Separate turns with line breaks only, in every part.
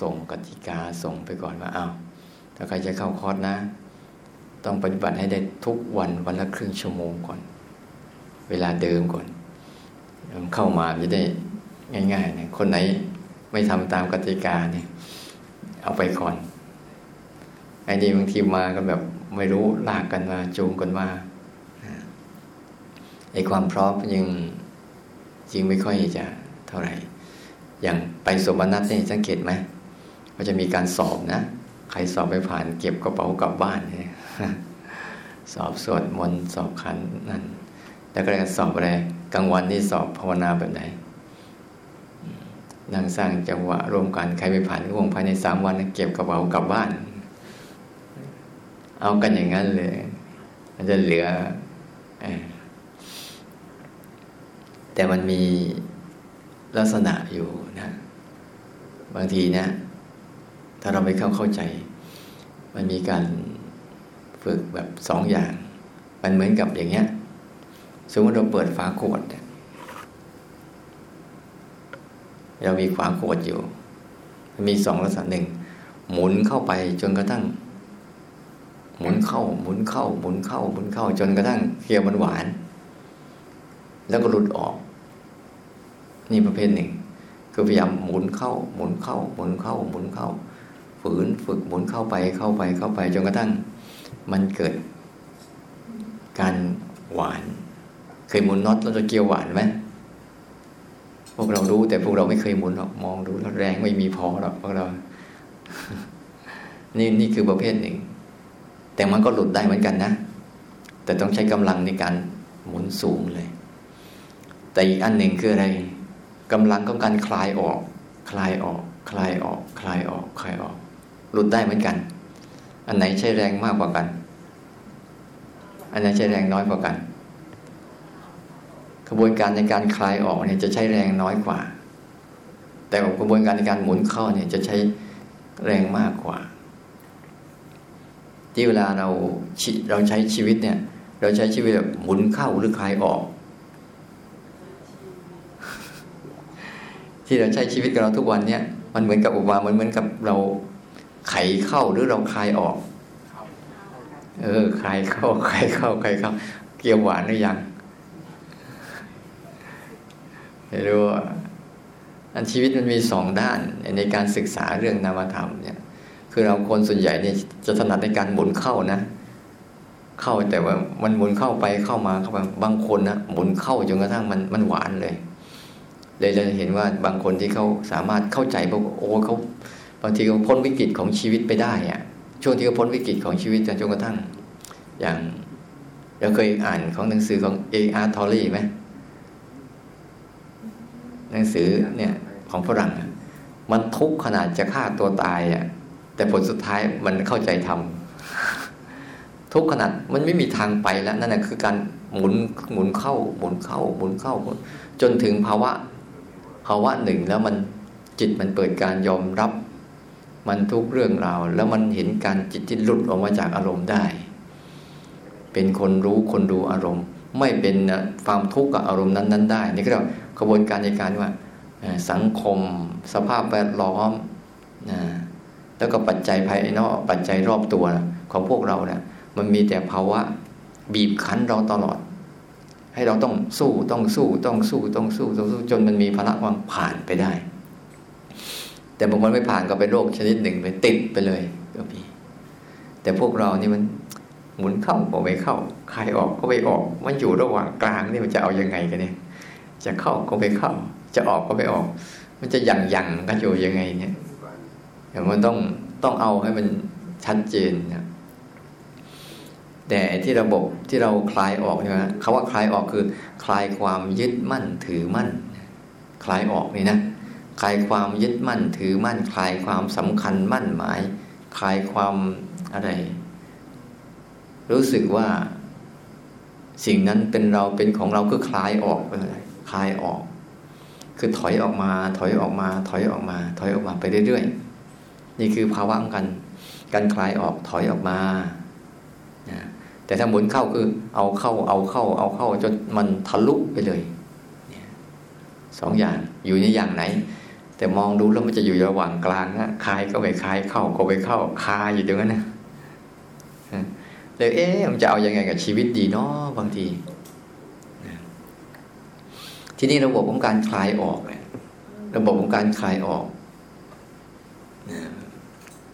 ส่งกติกาส่งไปก่อนว่าเอาถ้าใครจะเข้าคอร์สนะ ต้องปฏิบัติให้ได้ทุกวันวันละครึ่งชั่วโมงก่อน เวลาเดิมก่อน เข้ามาจะได้ง่ายๆเนะคนไหนไม่ทำตามกติกาเนี่ยเอาไปก่อนไอ้นี่บางทีมากันแบบไม่รู้ลากกันมาจูงกันมาไอ้ความพร้อมยังจริงไม่ค่อยจะเท่าไหร่ อย่างไปสมนัตเนี่ยสังเกตไหม ว่าจะมีการสอบนะ ใครสอบไปผ่านเก็บกระเป๋ากลับบ้านเนี่ยสอบสวดมนต์สอบขันนั่นแล้วก็สอบอะไรกลางวันนี่สอบภาวนาแบบไหนนั่งสร้างจังหวะรวมกันใครไปผ่านก็วงภายในสามวันเก็บกระเป๋ากลับบ้าน เอากันอย่างนั้นเลยมันจะเหลือ แต่มันมีลักษณะอยู่นะ บางทีเนะ ถ้าเราไม่เข้าเข้าใจ มันมีการฝึกแบบสองอย่าง มันเหมือนกับอย่างเงี้ย สมมติเราเปิดฝาขวดเรามีฝาขวดอยู่มีสองลักษณะหนึ่งหมุนเข้าไปจนกระทั่ง หมุนเข้า หมุนเข้า หมุนเข้า หมุนเข้า จนกระทั่งเคียวมันหวาน แล้วก็หลุดออก นี่ประเภทหนึ่ง คือพยายามหมุนเข้า หมุนเข้า หมุนเข้า หมุนเข้า ฝืนฝึกหมุนเข้าไปเข้าไปเข้าไปจนกระทั่งมันเกิดการหวาน เคยหมุนน็อตแล้วจะเกี่ยวหวานไหมพวกเรารู้แต่พวกเราไม่เคยหมุนหรอกมองดูแล้วแรงไม่มีพอหรอกพวกเรา นี่นี่คือประเภทหนึ่ง แต่มันก็หลุดได้เหมือนกันนะ แต่ต้องใช้กำลังในการหมุนสูงเลย แต่อีกอันหนึ่งคืออะไรกำลังของการคลายออก คลายออก คลายออก คลายออก คลายออก หลุดได้เหมือนกัน อันไหนใช้แรงมากกว่ากัน อันไหนใช้แรงน้อยกว่ากันกระบวนการในการคลายออกเนี่ยจะใช้แรงน้อยกว่า แต่กระบวนการในการหมุนเข้าเนี่ยจะใช้แรงมากกว่า ที่เวลาเราเราใช้ชีวิตเนี่ย เราใช้ชีวิตแบบหมุนเข้าหรือคลายออก ที่เราใช้ชีวิตกับเราทุกวันเนี่ยมันเหมือนกับอุบามันเหมือนกับเรา ไขเข้าหรือเราคลายออก เออคลายเข้าคลายเข้าคลายเข้า เกี่ยวหวานหรือยังไม่รู้ว่าอันชีวิตมันมีสองด้านในการศึกษาเรื่องนามธรรมเนี่ย คือเราคนส่วนใหญ่เนี่ยจะถนัดในการหมุนเข้านะ เข้าแต่ว่ามันหมุนเข้าไปเข้ามาเข้ามาบางคนนะหมุนเข้าจนกระทั่งมันมันหวานเลยเลยเราเห็นว่าบางคนที่เขาสามารถเข้าใจพวกโอ้เขา บางทีเขาพ้นวิกฤตของชีวิตไปได้อะช่วงที่เขาพ้นวิกฤตของชีวิตจนกระทั่ง อย่างเราเคยอ่านของหนังสือของ Eckhart Tolle ไหมหนังสือเนี่ยของฝรั่งมันทุกข์ขนาดจะฆ่าตัวตายอะแต่ผลสุดท้ายมันเข้าใจทำทุกขนาดมันไม่มีทางไปแล้ว นั่นแหะคือการหมุนหมุนเข้า หมุนเข้า หมุนเข้า จนถึงภาวะ ภาวะหนึ่งแล้วมันจิตมันเปิดการยอมรับ มันทุกเรื่องราวแล้วมันเห็นการจิตที่หลุดออกมาจากอารมณ์ได้ เป็นคนรู้คนดูอารมณ์ ไม่เป็นความทุกข์กับอารมณ์นั้น ๆ ได้ นี่ก็เรียกกระบวนการในการว่าสังคม สภาพแวดล้อมนะแล้วก็ปัจจัยภายนอกปัจจัยรอบตัวของพวกเราเนะี่ยมันมีแต่ภาวะบีบคั้นเราตลอด ให้เราต้องสู้ต้องสู้ต้องสู้ต้องสู้ต้องสู้จนมันมีพลังความผ่านไปได้ แต่บางคนไม่ผ่านก็เป็นโรคชนิดหนึ่งไปติดไปเลยก็มีแต่พวกเรานี่มันหมุนเข้าก็ไม่เข้าคลายออกก็ไม่ออก มันอยู่ระหว่างกลางนี่มันจะเอายังไงกันเนี่ย จะเข้าก็ไม่เข้า จะออกก็ไม่ออก มันจะยังยังกันอยู่ยังไงเนี่ยอย่างมันต้องต้องเอาให้มันชัดเจนนะแต่ที่ระบบที่เราคลายออกเนี่ยคำว่าคลายออกคือ คลายความยึดมั่นถือมั่น คลายออกนี่นะ คลายความยึดมั่นถือมั่นคลายความสำคัญมั่นหมาย คลายความอะไร รู้สึกว่า สิ่งนั้นเป็นเราเป็นของเราคือคลายออกไปเลยคลายออก คือถอยออกมา ถอยออกมา ถอยออกมา ถอยออกมาไปเรื่อยๆนี่คือภาวะกันการคลายออกถอยออกมานะแต่ถ้าหมุนเข้าคือเอาเข้า เอาเข้า เอาเข้าจนมันทะลุไปเลยสองอย่างอยู่ในอย่างไหน แต่มองดูแล้วมันจะอยู่ระหว่างกลางนะคลายก็ไปคลายเข้าก็ไปเข้าคาอยู่ตรงนั้นนะเลยเอ๊ะมันจะเอาอยัางไงกับชีวิตดีเนาะบางทีที่นี่ระบบของการคลายออกเนี่ยระบบของการคลายออก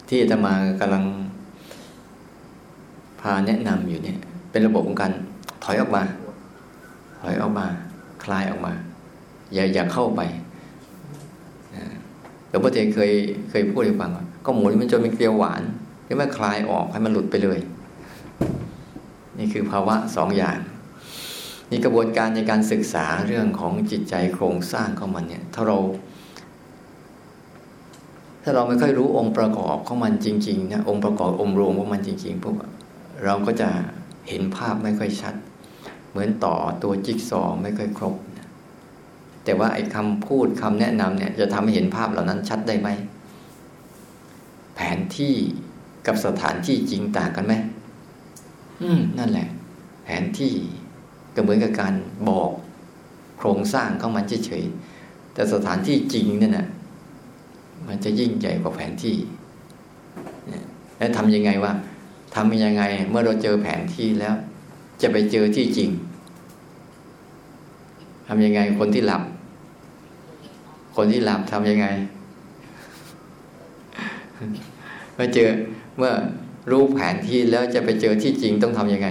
ที่จะมากำลังพาแนะนำอยู่เนี่ย เป็นระบบของการถอยออกมา ถอยออกมา คลายออกมา อย่าอย่าเข้าไป หลวงพ่อเทเคยเคยพูดให้ฟังว่าก็หมุนมันจนเป็นเกลียวหวานให้มันคลายออกให้มันหลุดไปเลย นี่คือภาวะสองอย่างนี่กระบวนการในการศึกษาเรื่องของจิตใจโครงสร้างของมันเนี่ย ถ้าเรา ถ้าเราไม่ค่อยรู้องค์ประกอบของมันจริงๆนะองค์ประกอบองค์รวมของมันจริงๆพวกเราก็จะเห็นภาพไม่ค่อยชัด เหมือนต่อตัวจิ๊กซอไม่ค่อยครบ แต่ว่าไอ้คำพูดคำแนะนำเนี่ย จะทำให้เห็นภาพเหล่านั้นชัดได้ไหม แผนที่กับสถานที่จริงต่างกันไหมอืม นั่นแหละ แผนที่ก็เหมือนกับการบอกโครงสร้างของมันเฉยๆแต่สถานที่จริงนั่นน่ะมันจะยิ่งใหญ่กว่าแผนที่แล้วทำยังไงว่าทำยังไง เมื่อเราเจอแผนที่แล้ว จะไปเจอที่จริงทำยังไงคนที่หลับ คนที่หลับทำยังไง เมื่อเจอเมื่อรู้แผนที่แล้วจะไปเจอที่จริงต้องทำยังไง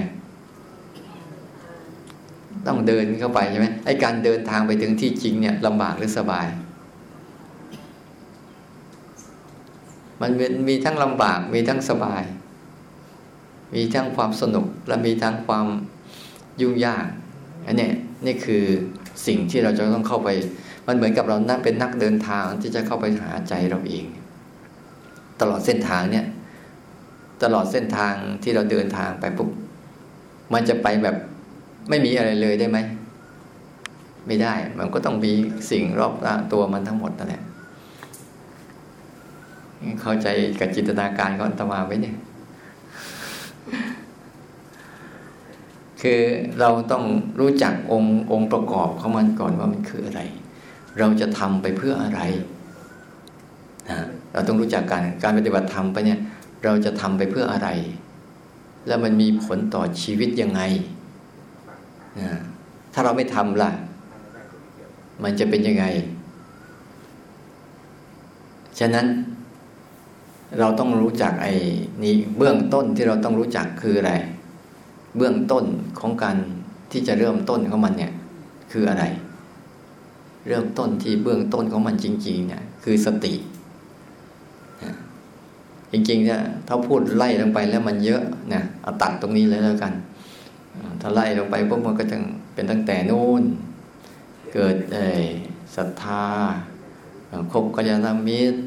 ต้องเดินเข้าไปใช่ไหมไอการเดินทางไปถึงที่จริงเนี่ยลำบากหรือสบาย มันมีทั้งลำบากมีทั้งสบาย มีทั้งความสนุกและมีทั้งความยุ่งยากอันนี้นี่คือสิ่งที่เราจะต้องเข้าไป มันเหมือนกับเรานั่งเป็นนักเดินทางที่จะเข้าไปหาใจเราเอง ตลอดเส้นทางเนี่ย ตลอดเส้นทางที่เราเดินทางไปปุ๊บมันจะไปแบบไม่มีอะไรเลยได้ไหมไม่ได้ มันก็ต้องมีสิ่งรอบตัวมันทั้งหมดนั่นแหละเข้าใจกับจินตนาการของอัตมาไว้เนี่ย คือเราต้องรู้จักองค์องค์ประกอบของมันก่อนว่ามันคืออะไร เราจะทำไปเพื่ออะไรนะเราต้องรู้จักการการปฏิบัติธรรมไปเนี่ย เราจะทำไปเพื่ออะไร แล้วมันมีผลต่อชีวิตยังไงนะถ้าเราไม่ทำล่ะ มันจะเป็นยังไง ฉะนั้นเราต้องรู้จักไอ้นี่เบื้องต้นที่เราต้องรู้จักคืออะไร เบื้องต้นของการที่จะเริ่มต้นของมันเนี่ย คืออะไร เริ่มต้นที่เบื้องต้นของมันจริง ๆ เนี่ย คือสติ จริงๆเนี่ยถ้าพูดไล่ลงไปแล้วมันเยอะนะเอาตัดตรงนี้เลยแล้วกัน ถ้าไล่ลงไปพวกมันก็จะเป็นตั้งแต่นู่น เกิดเอศรัทธาคบกัลยาณมิตร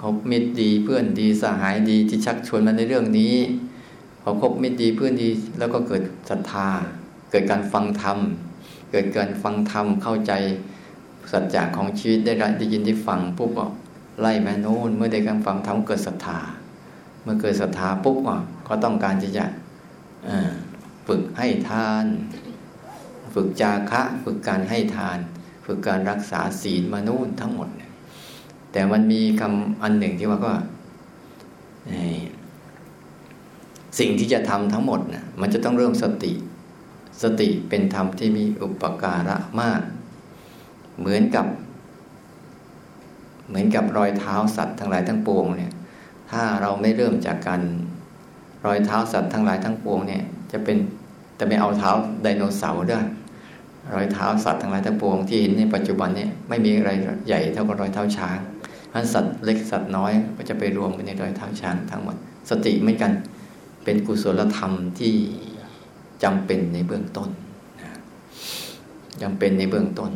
คบมิตรดีเพื่อนดีสหายดีที่ชักชวนมาในเรื่องนี้พอคบมิตรดีเพื่อนดีแล้วก็เกิดศรัทธา เกิดการฟังธรรม เกิดการฟังธรรมเข้าใจ สัจจะของชีวิตได้รับได้ยินได้ฟังปุ๊บก็ไล่แม่นู้นเมื่อได้การฟังธรรมเกิดศรัทธาเมื่อเกิดศรัทธาปุ๊บก็ต้องการที่จะฝึกให้ทาน ฝึกจาคะ ฝึกการให้ทาน ฝึกการรักษาศีลมานู่นทั้งหมด แต่มันมีคำอันหนึ่งที่ว่าก็สิ่งที่จะทำทั้งหมดนะมันจะต้องเริ่มสติ สติเป็นธรรมที่มีอุปการะมาก เหมือนกับ เหมือนกับรอยเท้าสัตว์ทั้งหลายทั้งปวงเนี่ย ถ้าเราไม่เริ่มจากการรอยเท้าสัตว์ทั้งหลายทั้งปวงเนี่ย จะเป็นแต่ไม่เอาเท้าไดโนเสาร์ด้วยรอยเท้าสัตว์ทั้งหลายทั้งปวงที่เห็นในปัจจุบันเนี่ยไม่มีอะไรใหญ่เท่ากับรอยเท้าช้างพันสัตว์เล็กสัตว์น้อยก็จะไปรวมกันในรอยเท้าช้างทั้งหมด สติเหมือนกันเป็นกุศลธรรมที่จำเป็นในเบื้องต้นจำเป็นในเบื้องต้น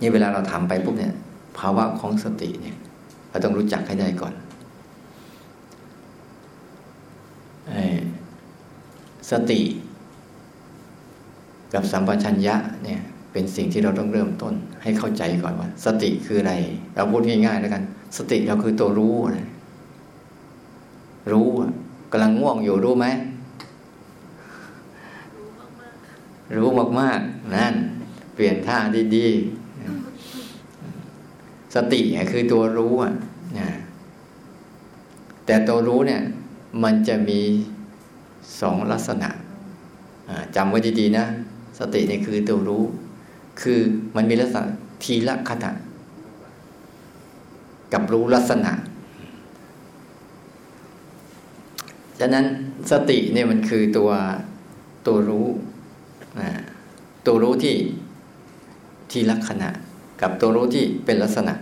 นี่เวลาเราทำไปปุ๊บเนี่ยภาวะของสติเนี่ยเราต้องรู้จักให้ได้ก่อนสติ กับสัมปชัญญะเนี่ย เป็นสิ่งที่เราต้องเริ่มต้น ให้เข้าใจก่อนว่า สติคืออะไร เราพูดง่ายๆแล้วกัน สติเราคือตัวรู้นะรู้กำลังง่วงอยู่รู้ไหมรู้มากๆ นั่น เปลี่ยนท่าดีๆ สติคือตัวรู้อะนะแต่ตัวรู้เนี่ย มันจะมีสองลักษณะจำไว้ดีๆนะ สติเนี่ยคือตัวรู้ คือมันมีลักษณะทีละขณะกับรู้ลักษณะ ฉะนั้นสติเนี่ยมันคือตัวตัวรู้ ตัวรู้ที่ทีลักษณะ กับตัวรู้ที่เป็นลักษณะ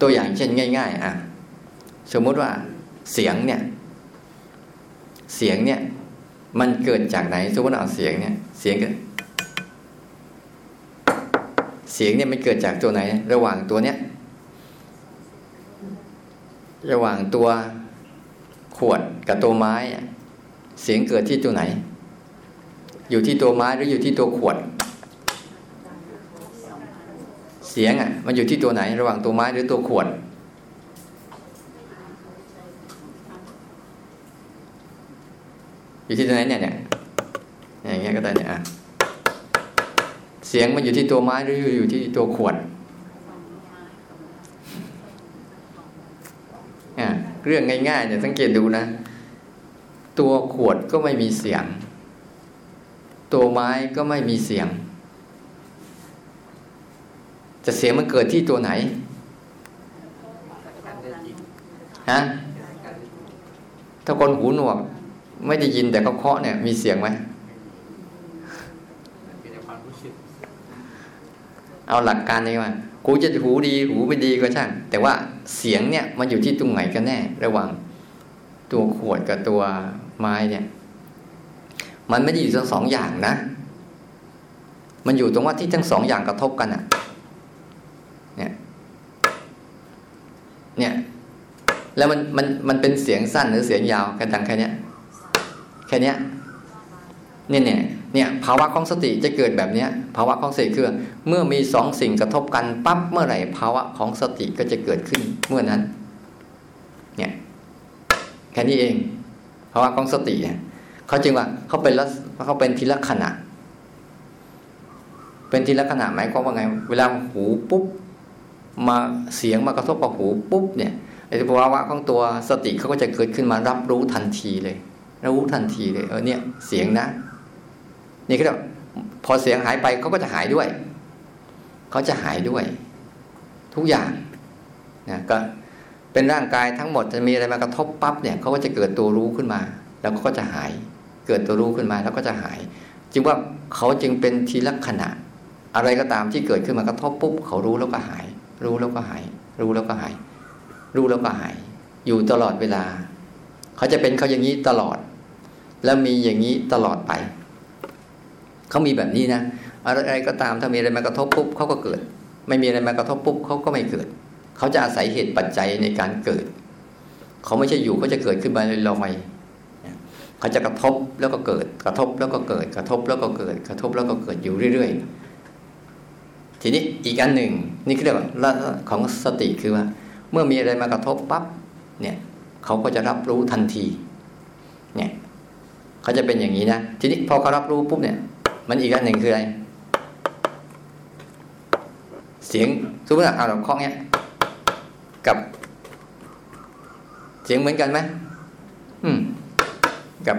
ตัวอย่างเช่นง่าย ๆ อะ สมมุติว่าเสียงเนี่ย เสียงเนี่ย มันเกิดจากไหนสมมติเอาเสียงเนี่ย เสียงเกิดเสียงเนี่ยมันเกิดจากตัวไหน ระหว่างตัวเนี้ยระหว่างตัวขวดกับตัวไม้ เสียงเกิดที่ตัวไหน อยู่ที่ตัวไม้หรืออยู่ที่ตัวขวด เสียงอะ มันอยู่ที่ตัวไหนระหว่างตัวไม้หรือตัวขวดอยู่ที่ตัวไหนเนี่ยเนี่ยอย่างเงี้ยก็ได้เนี่ยอะเสียงมันอยู่ที่ตัวไม้หรืออยู่ที่ตัวขวดอะเรื่องง่ายๆเนี่ยสังเกตดูนะ ตัวขวดก็ไม่มีเสียง ตัวไม้ก็ไม่มีเสียง จะเสียงมันเกิดที่ตัวไหนฮะถ้าคนหูหนวก ไม่ได้ยินแต่เขาเคาะเนี่ย มีเสียงไหมเอาหลักการนี้ว่ากูจะหูดี หูไม่ดีก็ช่าง แต่ว่าเสียงเนี่ยมันอยู่ที่ตรงไหนกันแน่ ระหว่างตัวขวดกับตัวไม้เนี่ย มันไม่ได้อยู่ทั้งสองอย่างนะ มันอยู่ตรงว่าที่ทั้งสองอย่างกระทบกันอะเนี่ย เนี่ย แล้วมันมันมันเป็นเสียงสั้นหรือเสียงยาวกันดังแค่เนี้ยแค่เนี้ยเนี่ยเนี่ยเนี่ยภาวะของสติจะเกิดแบบเนี้ยภาวะของสติคือ เมื่อมีสองสิ่งกระทบกันปั๊บเมื่อไหร่ภาวะของสติก็จะเกิดขึ้นเมื่อนั้น เนี่ยแค่นี้เองภาวะของสติเนี่ยเขาจึงว่าเขาเป็นละเขาเป็นทีละขณะ เป็นทีละขณะหมายความว่าไง เวลาหูปุ๊บ มาเสียงมากระทบกับหูปุ๊บเนี่ยไอ้ภาวะของตัวสติเขาก็จะเกิดขึ้นมารับรู้ทันทีเลย รู้ทันทีเลยเออเนี่ยเสียงนะ นี่ก็พอเสียงหายไปเขาก็จะหายด้วยเขาจะหายด้วย ทุกอย่างนะก็เป็นร่างกายทั้งหมดจะมีอะไรมากระทบปั๊บเนี่ยเขาก็จะเกิดตัวรู้ขึ้นมา แล้วก็จะหาย เกิดตัวรู้ขึ้นมาแล้วก็จะหาย จึงว่าเขาจึงเป็นทีละขณะ อะไรก็ตามที่เกิดขึ้นมากระทบปุ๊บเขารู้แล้วก็หาย รู้แล้วก็หาย รู้แล้วก็หาย รู้แล้วก็หาย อยู่ตลอดเวลา เขาจะเป็นเขาอย่างนี้ตลอด แล้วมีอย่างนี้ตลอดไป เขามีแบบนี้นะอะไรก็ตามถ้ามีอะไรมากระทบปุ๊บเขาก็เกิด ไม่มีอะไรมากระทบปุ๊บเขาก็ไม่เกิด เขาจะอาศัยเหตุปัจจัยในการเกิด เขาไม่ใช่อยู่เขาจะเกิดขึ้นมาลอยเขาจะกระทบแล้วก็เกิด กระทบแล้วก็เกิด กระทบแล้วก็เกิด กระทบแล้วก็เกิดอยู่เรื่อย ๆ ทีนี้อีกอันหนึ่งนี่เรียกว่าของสติคือว่า เมื่อมีอะไรมากระทบปั๊บเนี่ยเขาก็จะรับรู้ทันที เนี่ยเขาจะเป็นอย่างนี้นะทีนี้พอเขารับรู้ปุ๊บเนี่ย มันอีกอันหนึ่งคืออะไร เสียงสมมติว่าเอาเราเคาะเนี้ยกับ เสียงเหมือนกันไหมอืม กับ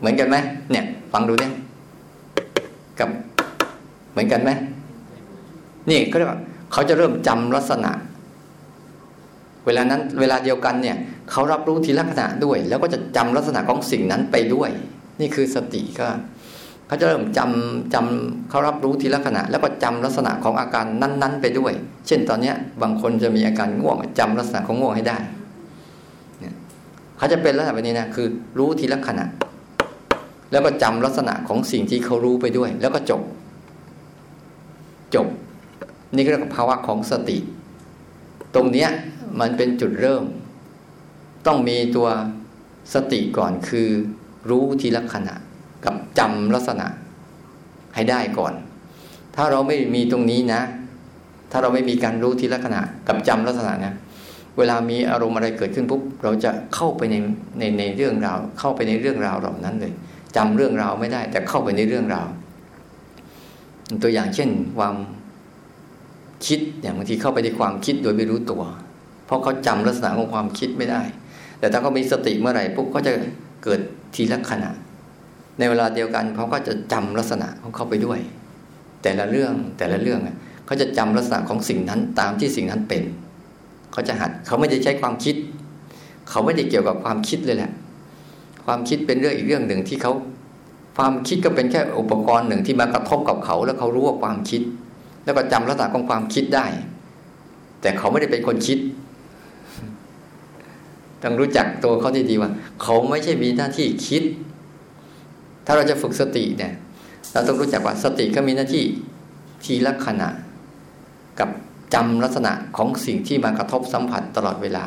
เหมือนกันไหมเนี่ย ฟังดูเนี่ยกับ เหมือนกันไหม นี่เขาเรียกว่าเขาจะเริ่มจำลักษณะ เวลานั้นเวลาเดียวกันเนี่ยเขารับรู้ทีลักษณะด้วย แล้วก็จะจำลักษณะของสิ่งนั้นไปด้วย นี่คือสติก็เขาจะเริ่มจำจำเขารับรู้ทีละขณะ แล้วก็จำลักษณะของอาการนั้น ๆ ไปด้วย เช่นตอนเนี้ยบางคนจะมีอาการง่วงจำลักษณะของง่วงให้ได้เขาจะเป็นลักษณะแบบนี้นะคือ รู้ทีละขณะ แล้วก็จำลักษณะของสิ่งที่เขารู้ไปด้วย แล้วก็จบ จบ นี่ก็เรียกภาวะของสติ ตรงเนี้ยมันเป็นจุดเริ่ม ต้องมีตัวสติก่อนคือรู้ทีละขณะ กับจำลักษณะ ให้ได้ก่อน ถ้าเราไม่มีตรงนี้นะ ถ้าเราไม่มีการรู้ทีละขณะ กับจำลักษณะนะเวลามีอารมณ์อะไรเกิดขึ้นปุ๊บเราจะเข้าไปในในในเรื่องราว เข้าไปในเรื่องราวเหล่านั้นเลยจำเรื่องราวไม่ได้ แต่เข้าไปในเรื่องราว ตัวอย่างเช่น ความ คิดอย่างบางทีเข้าไปในความคิดโดยไม่รู้ตัว เพราะเขาจำลักษณะของความคิดไม่ได้ แต่ถ้าเขามีสติเมื่อไหร่ปุ๊บก็จะเกิดทีละขณะ ในเวลาเดียวกันเขาก็จะจำลักษณะของเขาไปด้วย แต่ละเรื่องแต่ละเรื่องเขาจะจำลักษณะของสิ่งนั้นตามที่สิ่งนั้นเป็นเขาจะหัดเขาไม่ได้ใช้ความคิด เขาไม่ได้เกี่ยวกับความคิดเลยแหละ ความคิดเป็นเรื่องอีกเรื่องหนึ่งที่เขาความคิดก็เป็นแค่อุปกรณ์หนึ่งที่มากระทบกับเขา แล้วเขารู้ว่าความคิด แล้วก็จำลักษณะของความคิดได้ แต่เขาไม่ได้เป็นคนคิด ต้องรู้จักตัวเขาดีๆว่า เขาไม่ใช่มีหน้าที่คิด ถ้าเราจะฝึกสติเนี่ย เราต้องรู้จักว่าสติก็มีหน้าที่ทีละขณะ กับจำลักษณะของสิ่งที่มากระทบสัมผัสตลอดเวลา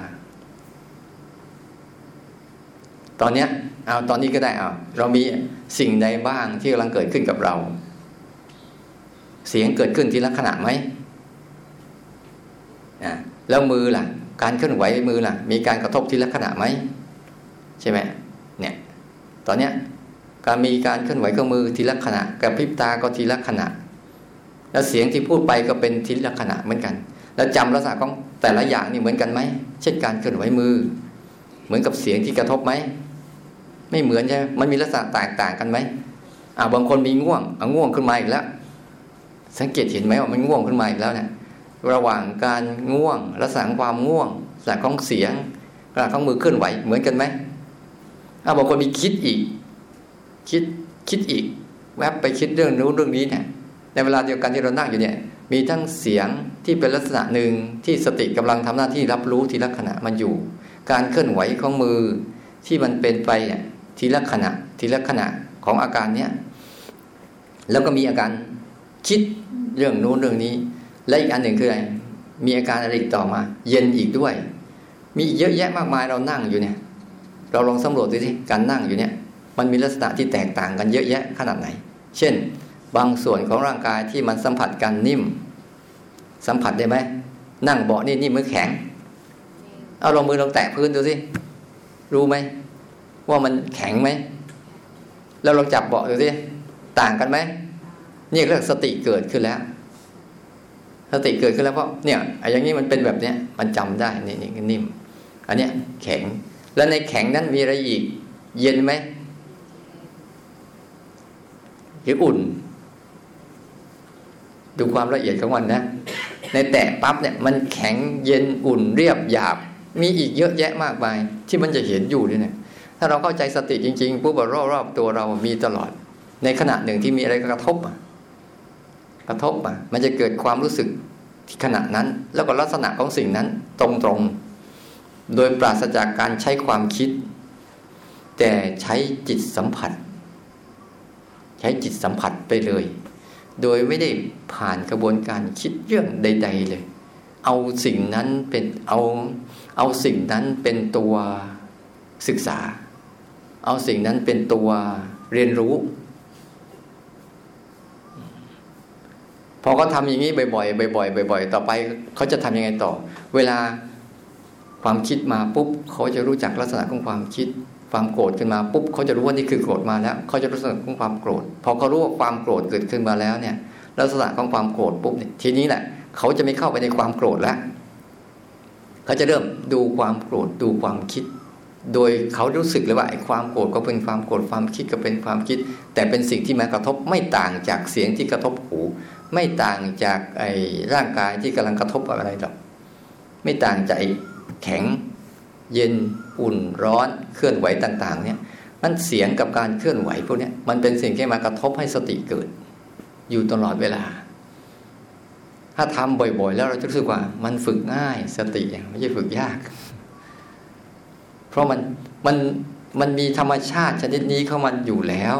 ตอนเนี้ยเอาตอนนี้ก็ได้เอาเรามีสิ่งใดบ้างที่กำลังเกิดขึ้นกับเรา เสียงเกิดขึ้นทีละขณะไหมอ่าแล้วมือล่ะ การเคลื่อนไหวมือล่ะ มีการกระทบทีละขณะไหมใช่ไหมเนี่ย ตอนเนี้ยการมีการเคลื่อนไหวของมือทีละขณะกระพริบตาก็ทีละขณะ แล้วเสียงที่พูดไปก็เป็นทิละขณะเหมือนกัน แล้วจำลักษณะของแต่ละอย่างนี่เหมือนกันไหมเช่นการเคลื่อนไหวมือ เหมือนกับเสียงที่กระทบไหมไม่เหมือนใช่ไหมมันมีลักษณะแตกต่างกันไหมอ่าบางคนมีง่วงอ่าง่วงขึ้นมาอีกแล้ว สังเกตเห็นไหมว่ามันง่วงขึ้นมาอีกแล้วเนี่ยระหว่างการง่วงลักษณะความง่วงลักษณะของเสียงลักษณะของมือเคลื่อนไหวเหมือนกันไหมอ่าบางคนมีคิดอีก คิดคิดอีก แวบไปคิดเรื่องนู้นเรื่องนี้เนี่ยในเวลาเดียวกันที่เรานั่งอยู่เนี่ย มีทั้งเสียงที่เป็นลักษณะหนึ่งที่สติกำลังทำหน้าที่รับรู้ทีละขณะมันอยู่ การเคลื่อนไหวของมือที่มันเป็นไปเนี่ยทีละขณะ ทีละขณะของอาการเนี้ยแล้วก็มีอาการ คิดเรื่องนู้นเรื่องนี้ และอีกอันหนึ่งคืออะไรมีอาการอะไรอีกต่อมา เย็นอีกด้วย มีเยอะแยะมากมายเรานั่งอยู่เนี่ย เราลองสำรวจดูสิการนั่งอยู่เนี่ยมันมีลักษณะที่แตกต่างกันเยอะแยะขนาดไหน เช่น บางส่วนของร่างกายที่มันสัมผัสกันนิ่ม สัมผัสได้ไหมนั่งเบาะนี่นิ่มมือแข็ง เอาลงมือลองแตะพื้นดูสิรู้ไหมว่ามันแข็งไหมแล้วลองจับเบาะดูสิต่างกันไหม นี่เรื่องสติเกิดขึ้นแล้ว สติเกิดขึ้นแล้วเพราะเนี่ยไอ้อย่างนี้มันเป็นแบบเนี้ยมันจำได้นี่นี่นิ่ม อันเนี้ยแข็ง แล้วในแข็งนั้นมีอะไรอีก เย็นไหมหรืออุ่น ดูความละเอียดของมันนะ ในแตะปั๊บเนี่ย มันแข็งเย็นอุ่นเรียบหยาบ มีอีกเยอะแยะมากมาย ที่มันจะเห็นอยู่ด้วยเนี่ยถ้าเราเข้าใจสติจริงๆปุ๊บรอบๆตัวเรามีตลอด ในขณะหนึ่งที่มีอะไรกระทบอะ กระทบอะมันจะเกิดความรู้สึกที่ขณะนั้น แล้วก็ลักษณะของสิ่งนั้นตรงๆ โดยปราศจากการใช้ความคิด แต่ใช้จิตสัมผัส ใช้จิตสัมผัสไปเลย โดยไม่ได้ผ่านกระบวนการคิดเรื่องใด ๆ เลย เอาสิ่งนั้นเป็นเอาเอาสิ่งนั้นเป็นตัวศึกษา เอาสิ่งนั้นเป็นตัวเรียนรู้ พอเขาทำอย่างนี้บ่อยๆบ่อยๆบ่อย ๆ ต่อไปเขาจะทำยังไงต่อ เวลาความคิดมาปุ๊บเขาจะรู้จักลักษณะของความคิด ความโกรธขึ้นมาปุ๊บเขาจะรู้ว่านี่คือโกรธมาแล้วเขาจะรู้สึกของความโกรธพอเขารู้ว่าความโกรธเกิดขึ้นมาแล้วเนี่ย ลักษณะของความโกรธปุ๊บเนี่ยทีนี้แหละเขาจะไม่เข้าไปในความโกรธแล้วเขาจะเริ่มดูความโกรธดูความคิด โดยเขารู้สึกเลยว่าไอ้ความโกรธก็เป็นความโกรธความคิดก็เป็นความคิด แต่เป็นสิ่งที่มากระทบไม่ต่างจากเสียงที่กระทบหู ไม่ต่างจากไอ้ร่างกายที่กำลังกระทบอะไรหรอกไม่ต่างจากแข็ง เย็นอุ่นร้อนเคลื่อนไหวต่าง ๆ เนี่ยมันเสียงกับการเคลื่อนไหวพวกนี้มันเป็นสิ่งที่มากระทบให้สติเกิด อยู่ตลอดเวลา ถ้าทำบ่อย ๆ แล้วเราจะรู้สึกว่า มันฝึกง่ายสติไม่ใช่ฝึกยาก เพราะมันมันมันมีธรรมชาติชนิดนี้เข้ามันอยู่แล้ว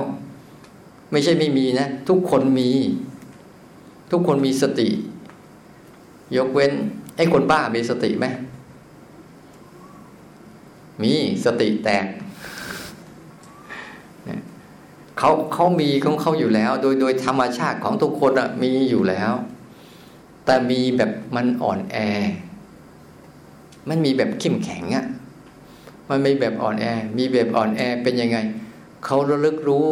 ไม่ใช่ไม่มีนะ ทุกคนมี ทุกคนมีสติ ยกเว้น ไอ้คนบ้ามีสติไหมมีสติแตกเขาเขามีของเขาอยู่แล้ว โดยโดยธรรมชาติของทุกคนอะมีอยู่แล้ว แต่มีแบบมันอ่อนแอ มันมีแบบเข้มแข็งอะมันมีแบบอ่อนแอ มีแบบอ่อนแอเป็นยังไง เขาระลึกรู้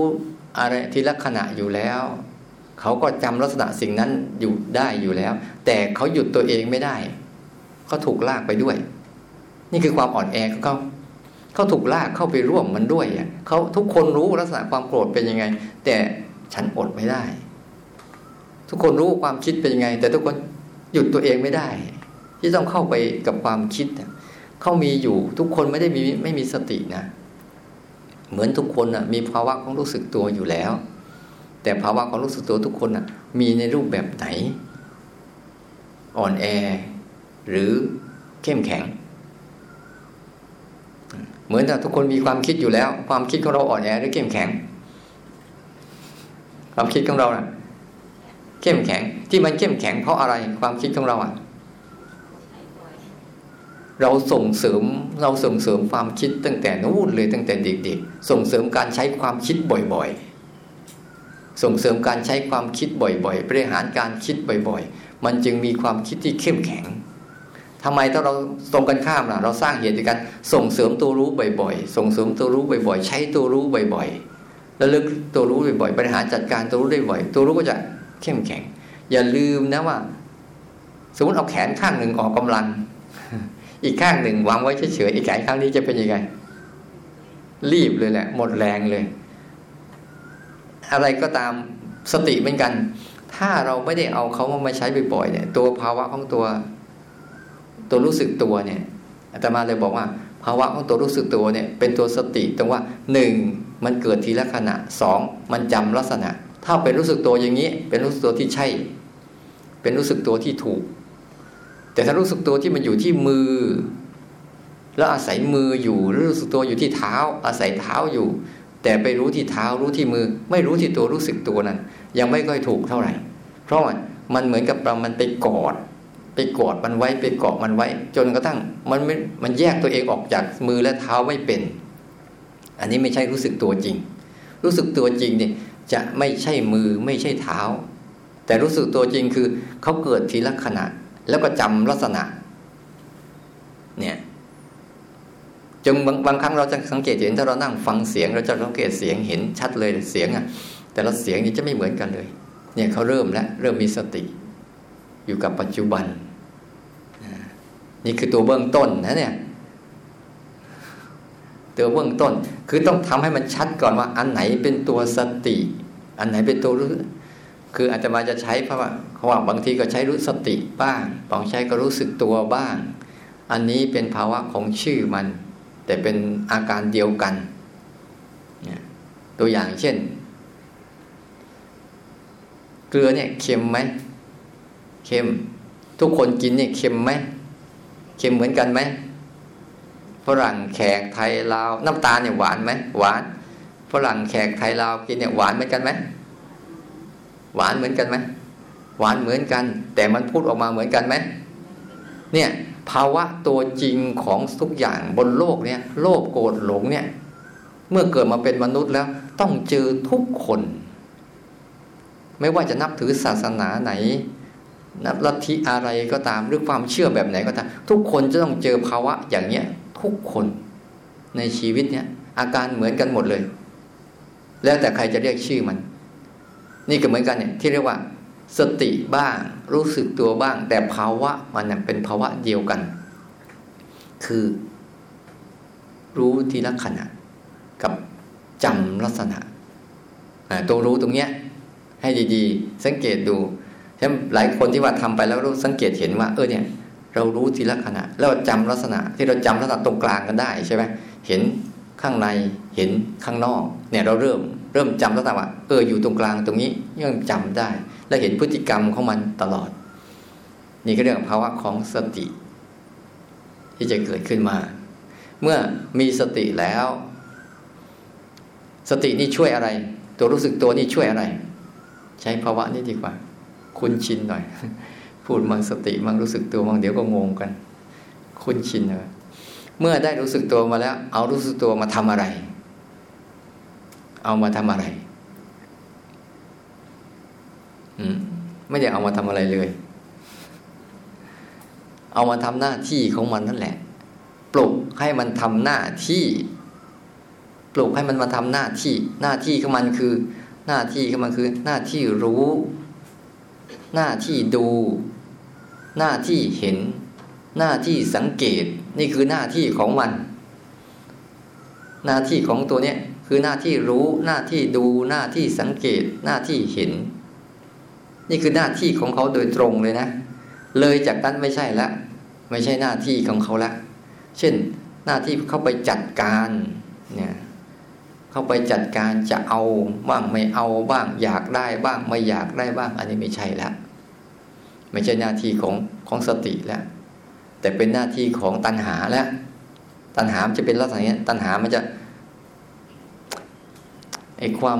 อะไรทีละขณะอยู่แล้ว เขาก็จำลักษณะสิ่งนั้นอยู่ได้อยู่แล้ว แต่เขาหยุดตัวเองไม่ได้เขาถูกลากไปด้วย นี่คือความอ่อนแอของเขาเขาถูกลากเข้าไปร่วมมันด้วยเขาทุกคนรู้ลักษณะความโกรธเป็นยังไง แต่ฉันอดไม่ได้ ทุกคนรู้ความคิดเป็นยังไง แต่ทุกคนหยุดตัวเองไม่ได้ ที่ต้องเข้าไปกับความคิดเขามีอยู่ทุกคนไม่ได้มีไม่มีสตินะ เหมือนทุกคนนะมีภาวะของรู้สึกตัวอยู่แล้ว แต่ภาวะของรู้สึกตัวทุกคนนะมีในรูปแบบไหน อ่อนแอ หรือเข้มแข็ง เหมือนกับทุกคนมีความคิดอยู่แล้ว ความคิดของเราอ่อนแอหรือเข้มแข็ง ความคิดของเรานะ่ะเข้มแข็งที่มันเข้มแข็งเพราะอะไรความคิดของเราอะ เราส่งเสริมเราส่งเสริมความคิดตั้งแต่นู้นเลยตั้งแต่เด็กๆส่งเสริมการใช้ความคิดบ่อยๆ ส่งเสริมการใช้ความคิดบ่อยๆบริหารการคิดบ่อยๆ มันจึงมีความคิดที่เข้มแข็งทำไมถ้าเราตรงกันข้ามล่ะ เราสร้างเหตุในการส่งเสริมตัวรู้บ่อยๆ ส่งเสริมตัวรู้บ่อยๆ ใช้ตัวรู้บ่อยๆแล้วลึกตัวรู้บ่อยๆ บริหารจัดการตัวรู้ได้บ่อย ตัวรู้ก็จะเข้มแข็ง อย่าลืมนะว่า สมมติเอาแขนข้างหนึ่งออกกำลัง อีกข้างหนึ่งวางไว้เฉยๆอีกแขนข้างนี้จะเป็นยังไง รีบเลยแหละ หมดแรงเลย อะไรก็ตามสติเหมือนกัน ถ้าเราไม่ได้เอาเขามาใช้บ่อยๆเนี่ย ตัวภาวะของตัว ตัวรู้สึกตัวเนี่ยอาตมาเลยบอกว่า ภาวะของตัวรู้สึกตัวเนี่ย เป็นตัวสติตรงว่าหนึ่งมันเกิดทีละขณะสองมันจำลักษณะ ถ้าเป็นรู้สึกตัวอย่างนี้ เป็นรู้สึกตัวที่ใช่ เป็นรู้สึกตัวที่ถูก แต่ถ้ารู้สึกตัวที่มันอยู่ที่มือ แล้วอาศัยมืออยู่หรือรู้สึกตัวอยู่ที่เท้า อาศัยเท้าอยู่ แต่ไปรู้ที่เท้ารู้ที่มือ ไม่รู้ที่ตัวรู้สึกตัวนั้น ยังไม่ค่อยถูกเท่าไหร่ เพราะมันเหมือนกับเรามันไปกอด ไปกอดมันไว้ไปเกาะมันไว้ จนกระทั่งมันไม่มันแยกตัวเองออกจากมือและเท้าไม่เป็น อันนี้ไม่ใช่รู้สึกตัวจริง รู้สึกตัวจริงเนี่ยจะไม่ใช่มือไม่ใช่เท้า แต่รู้สึกตัวจริงคือเขาเกิดทีละขณะ แล้วก็จำลักษณะเนี่ย จนบางบางครั้งเราจะสังเกตเห็นถ้าเรานั่งฟังเสียง เราจะสังเกตเสียงเห็นชัดเลยเสียงอะ แต่ละเสียงนี่จะไม่เหมือนกันเลย เนี่ยเขาเริ่มแล้วเริ่มมีสติ อยู่กับปัจจุบัน นี่คือตัวเบื้องต้นนะเนี่ยตัวเบื้องต้น คือต้องทำให้มันชัดก่อนว่าอันไหนเป็นตัวสติ อันไหนเป็นตัวรู้คืออาจจะมาจะใช้เพราะว่าเขาว่าบางทีก็ใช้รู้สติบ้างบางใช้ก็รู้สึกตัวบ้าง อันนี้เป็นภาวะของชื่อมัน แต่เป็นอาการเดียวกัน ตัวอย่างเช่น เกลือเนี่ยเค็มไหมเค็ม ทุกคนกินเนี่ยเค็มไหมเค็มเหมือนกันไหมฝรั่งแขกไทยลาวน้ำตาลเนี่ยหวานไหมหวานฝรั่งแขกไทยลาวกินเนี่ยหวานเหมือนกันไหมหวานเหมือนกันไหมหวานเหมือนกัน แต่มันพูดออกมาเหมือนกันไหมเนี่ย ภาวะตัวจริงของทุกอย่างบนโลกเนี่ยโลภโกรธหลงเนี่ย เมื่อเกิดมาเป็นมนุษย์แล้วต้องเจอทุกคน ไม่ว่าจะนับถือศาสนาไหน นับลัทธิอะไรก็ตามหรือความเชื่อแบบไหนก็ตาม ทุกคนจะต้องเจอภาวะอย่างเนี้ยทุกคนในชีวิตเนี่ยอาการเหมือนกันหมดเลย แล้วแต่ใครจะเรียกชื่อมัน นี่ก็เหมือนกันเนี่ยที่เรียกว่า สติบ้าง รู้สึกตัวบ้าง แต่ภาวะมันเป็นภาวะเดียวกัน คือ รู้ทีละขณะ กับจำลักษณะตัวรู้ตรงเนี้ย ให้ดีๆ สังเกตดูฉะนั้นหลายคนที่ว่าทำไปแล้วรู้สังเกตเห็นว่า เออเนี่ย เรารู้ทีละขณะ แล้วจำลักษณะ ที่เราจำลักษณะตรงกลางกันได้ใช่ไหมเห็นข้างในเห็นข้างนอก เนี่ยเราเริ่ม เริ่มจำแล้วแต่ว่าเอออยู่ตรงกลางตรงนี้ยังจำได้ และเห็นพฤติกรรมของมันตลอด นี่ก็เรื่องภาวะของสติ ที่จะเกิดขึ้นมา เมื่อมีสติแล้ว สตินี่ช่วยอะไร ตัวรู้สึกตัวนี่ช่วยอะไร ใช้ภาวะนี้ดีกว่า คุ้นชินหน่อย พูดมังสติมังรู้สึกตัวมังเดี๋ยวก็งงกัน คุ้นชินเลยเมื่อได้รู้สึกตัวมาแล้ว เอารู้สึกตัวมาทำอะไร เอามาทำอะไรอืมไม่ได้เอามาทำอะไรเลย เอามาทำหน้าที่ของมันนั่นแหละ ปลุกให้มันทำหน้าที่ ปลุกให้มันมาทำหน้าที่ หน้าที่ของมันคือ หน้าที่ของมันคือ หน้าที่รู้ หน้าที่ดู หน้าที่เห็น หน้าที่สังเกต นี่คือหน้าที่ของมัน หน้าที่ของตัวเนี้ย คือหน้าที่รู้หน้าที่ดูหน้าที่สังเกตหน้าที่เห็น นี่คือหน้าที่ของเขาโดยตรงเลยนะ เลยจากนั้นไม่ใช่แล้วไม่ใช่หน้าที่ของเขาละเช่นหน้าที่เข้าไปจัดการเนี่ยเข้าไปจัดการจะเอาบ้างไม่เอาบ้าง อยากได้บ้างไม่อยากได้บ้าง อันนี้ไม่ใช่แล้วไม่ใช่หน้าที่ของของสติแล้วแต่เป็นหน้าที่ของตัณหาแล้วตัณหาจะเป็นลักษณะนี้ตัณหามันจะ ไอ้ความ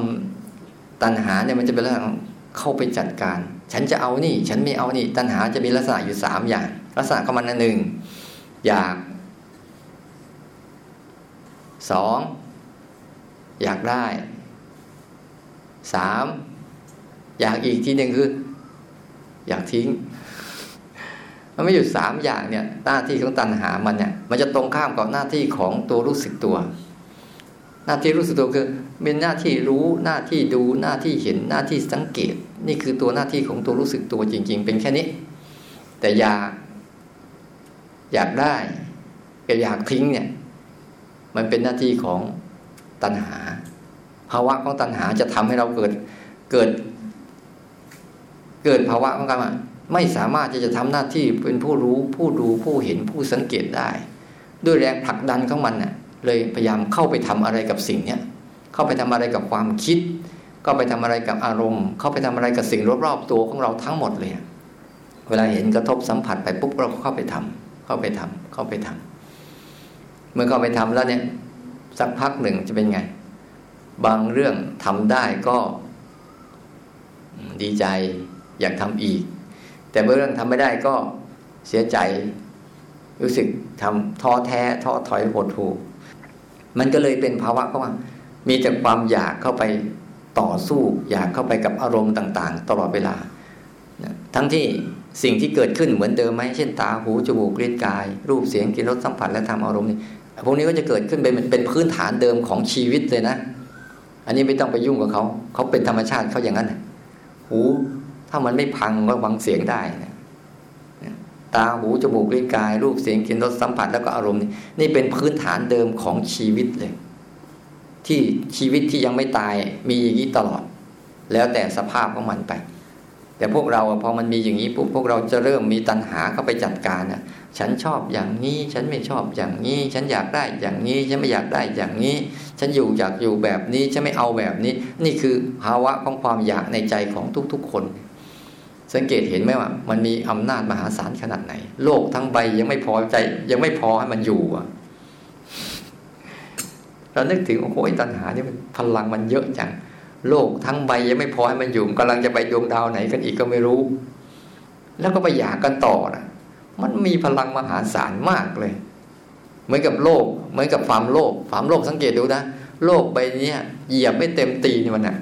ตัณหาเนี่ยมันจะเป็นลักษณะเข้าไปจัดการ ฉันจะเอานี่ ฉันไม่เอานี่ ตัณหาจะมีลักษณะอยู่สามอย่าง ลักษณะของมันหนึ่งอยากสองอยากได้สามอยากอีกทีหนึ่งคือ อยากทิ้ง มันไม่อยู่สามอย่างเนี่ย หน้าที่ของตัณหามันเนี่ย มันจะตรงข้ามกับหน้าที่ของตัวรู้สึกตัว หน้าที่รู้สึกตัวคือเป็นหน้าที่รู้หน้าที่ดูหน้าที่เห็นหน้าที่สังเกต นี่คือตัวหน้าที่ของตัวรู้สึกตัวจริง ๆ เป็นแค่นี้ แต่อยากอยากได้กับอยากทิ้งเนี่ย มันเป็นหน้าที่ของตัณหา ภาวะของตัณหาจะทำให้เราเกิดเกิด เกิดภาวะของการไม่สามารถที่จะทำหน้าที่เป็นผู้รู้ผู้ดูผู้เห็นผู้สังเกตได้ ด้วยแรงผลักดันของมันน่ะ เลยพยายามเข้าไปทำอะไรกับสิ่งเนี้ยเข้าไปทำอะไรกับความคิดก็ไปทำอะไรกับอารมณ์ เข้าไปทำอะไรกับสิ่งรอบๆตัวของเราทั้งหมดเลย เวลาเห็นกระทบสัมผัสไปปุ๊บเราเข้าไปทำเข้าไปทำเข้าไปทำเมื่อเข้าไปทำแล้วเนี่ยสักพักหนึ่งจะเป็นไง บางเรื่องทำได้ก็ดีใจอยากทำอีก แต่เมื่อเรื่องทำไม่ได้ก็เสียใจรู้สึกทำท้อแท้ท้อถอยหดหู่ มันก็เลยเป็นภาวะก็ว่า มีแต่ความอยากเข้าไปต่อสู้ อยากเข้าไปกับอารมณ์ต่าง ๆ ตลอดเวลา ทั้งที่สิ่งที่เกิดขึ้นเหมือนเดิมไหมเช่นตาหูจมูกลิ้นกาย รูปเสียงกลิ่นรสสัมผัสและธรรมอารมณ์นี่พวกนี้ก็จะเกิดขึ้นเป็นเป็นพื้นฐานเดิมของชีวิตเลยนะ อันนี้ไม่ต้องไปยุ่งกับเขาเขาเป็นธรรมชาติเขาอย่างนั้นหูถ้ามันไม่พังก็ฟังเสียงได้นะ ตาหูจมูกลิ้นกาย รูปเสียงกลิ่นรสสัมผัสแล้วก็อารมณ์นี่นี่เป็นพื้นฐานเดิมของชีวิตเลย ที่ชีวิตที่ยังไม่ตายมีอย่างนี้ตลอด แล้วแต่สภาพของมันไป แต่พวกเราพอมันมีอย่างนี้ปุ๊บพวกเราจะเริ่มมีตัณหาเข้าไปจัดการนะฉันชอบอย่างนี้ ฉันไม่ชอบอย่างนี้ ฉันอยากได้อย่างนี้ ฉันไม่อยากได้อย่างนี้ ฉันอยู่อยากอยู่แบบนี้ ฉันไม่เอาแบบนี้ นี่คือภาวะของความอยากในใจของทุกๆ คน สังเกตเห็นไหมว่า มันมีอำนาจมหาศาลขนาดไหน โลกทั้งใบยังไม่พอใจ ยังไม่พอให้มันอยู่อะเรานึกถึงโอ้โหตัณหานี่มันพลังมันเยอะจังโลกทั้งใบยังไม่พอให้มันอยู่กำลังจะไปดวงดาวไหนกันอีกก็ไม่รู้ แล้วก็ไปอยากกันต่อนะมันมีพลังมหาศาลมากเลย เหมือนกับโลก เหมือนกับความโลภความโลภสังเกตดูนะโลกใบนี้เหยียบไม่เต็มตีนมันนะ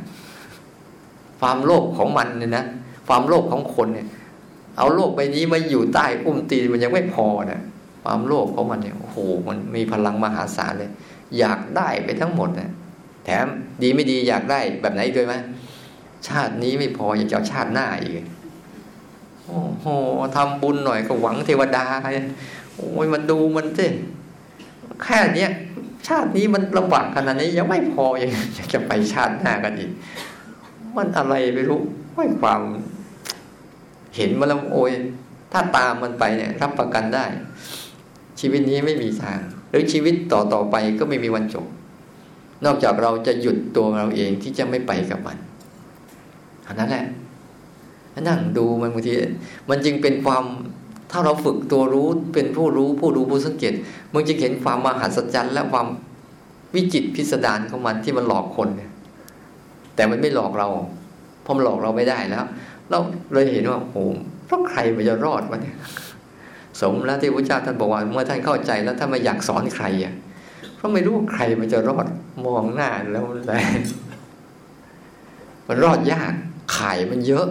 ความโลภของมันเนี่ยนะ ความโลภของคนเนี่ย เอาโลกใบนี้มาอยู่ใต้อุ้มตีนมันยังไม่พอนะความโลภของมันเนี่ยโอ้โหมันมีพลังมหาศาลเลย อยากได้ไปทั้งหมดนะแถมดีไม่ดีอยากได้แบบไหนด้วยไหมชาตินี้ไม่พออยากจะชาติหน้าอีกโอ้โหทำบุญหน่อยก็หวังเทวดาโอ้ยมันดูมันสิแค่เนี้ยชาตินี้มันลำบากขนาดนี้ยังไม่พอยังจะไปชาติหน้ากันอีก มันอะไรไม่รู้ไม่ความ เห็นมาแล้วโอ้ยถ้าตามมันไปเนี่ยรับประกันได้ ชีวิตนี้ไม่มีทาง หรือชีวิตต่อต่อไปก็ไม่มีวันจบ นอกจากเราจะหยุดตัวเราเองที่จะไม่ไปกับมันอันนั้นแหละนั่งดูมันบางทีมันจึงเป็นความถ้าเราฝึกตัวรู้เป็นผู้รู้ผู้ดูผู้สังเกตมันจะเห็นความมหัศจรรย์และความวิจิตพิสดารของมันที่มันหลอกคนเนี่ยแต่มันไม่หลอกเราเพราะมันหลอกเราไม่ได้แล้ว เราเลยเห็นว่าโอ้เพราะใครมันจะรอดวะเนี่ยสมแล้วที่พระเจ้าท่านบอกว่าเมื่อท่านเข้าใจแล้วท่านไม่อยากสอนใครอะเพราะไม่รู้ใครมันจะรอดมองหน้าแล้วแหละมันรอดยากไขายมันเยอะ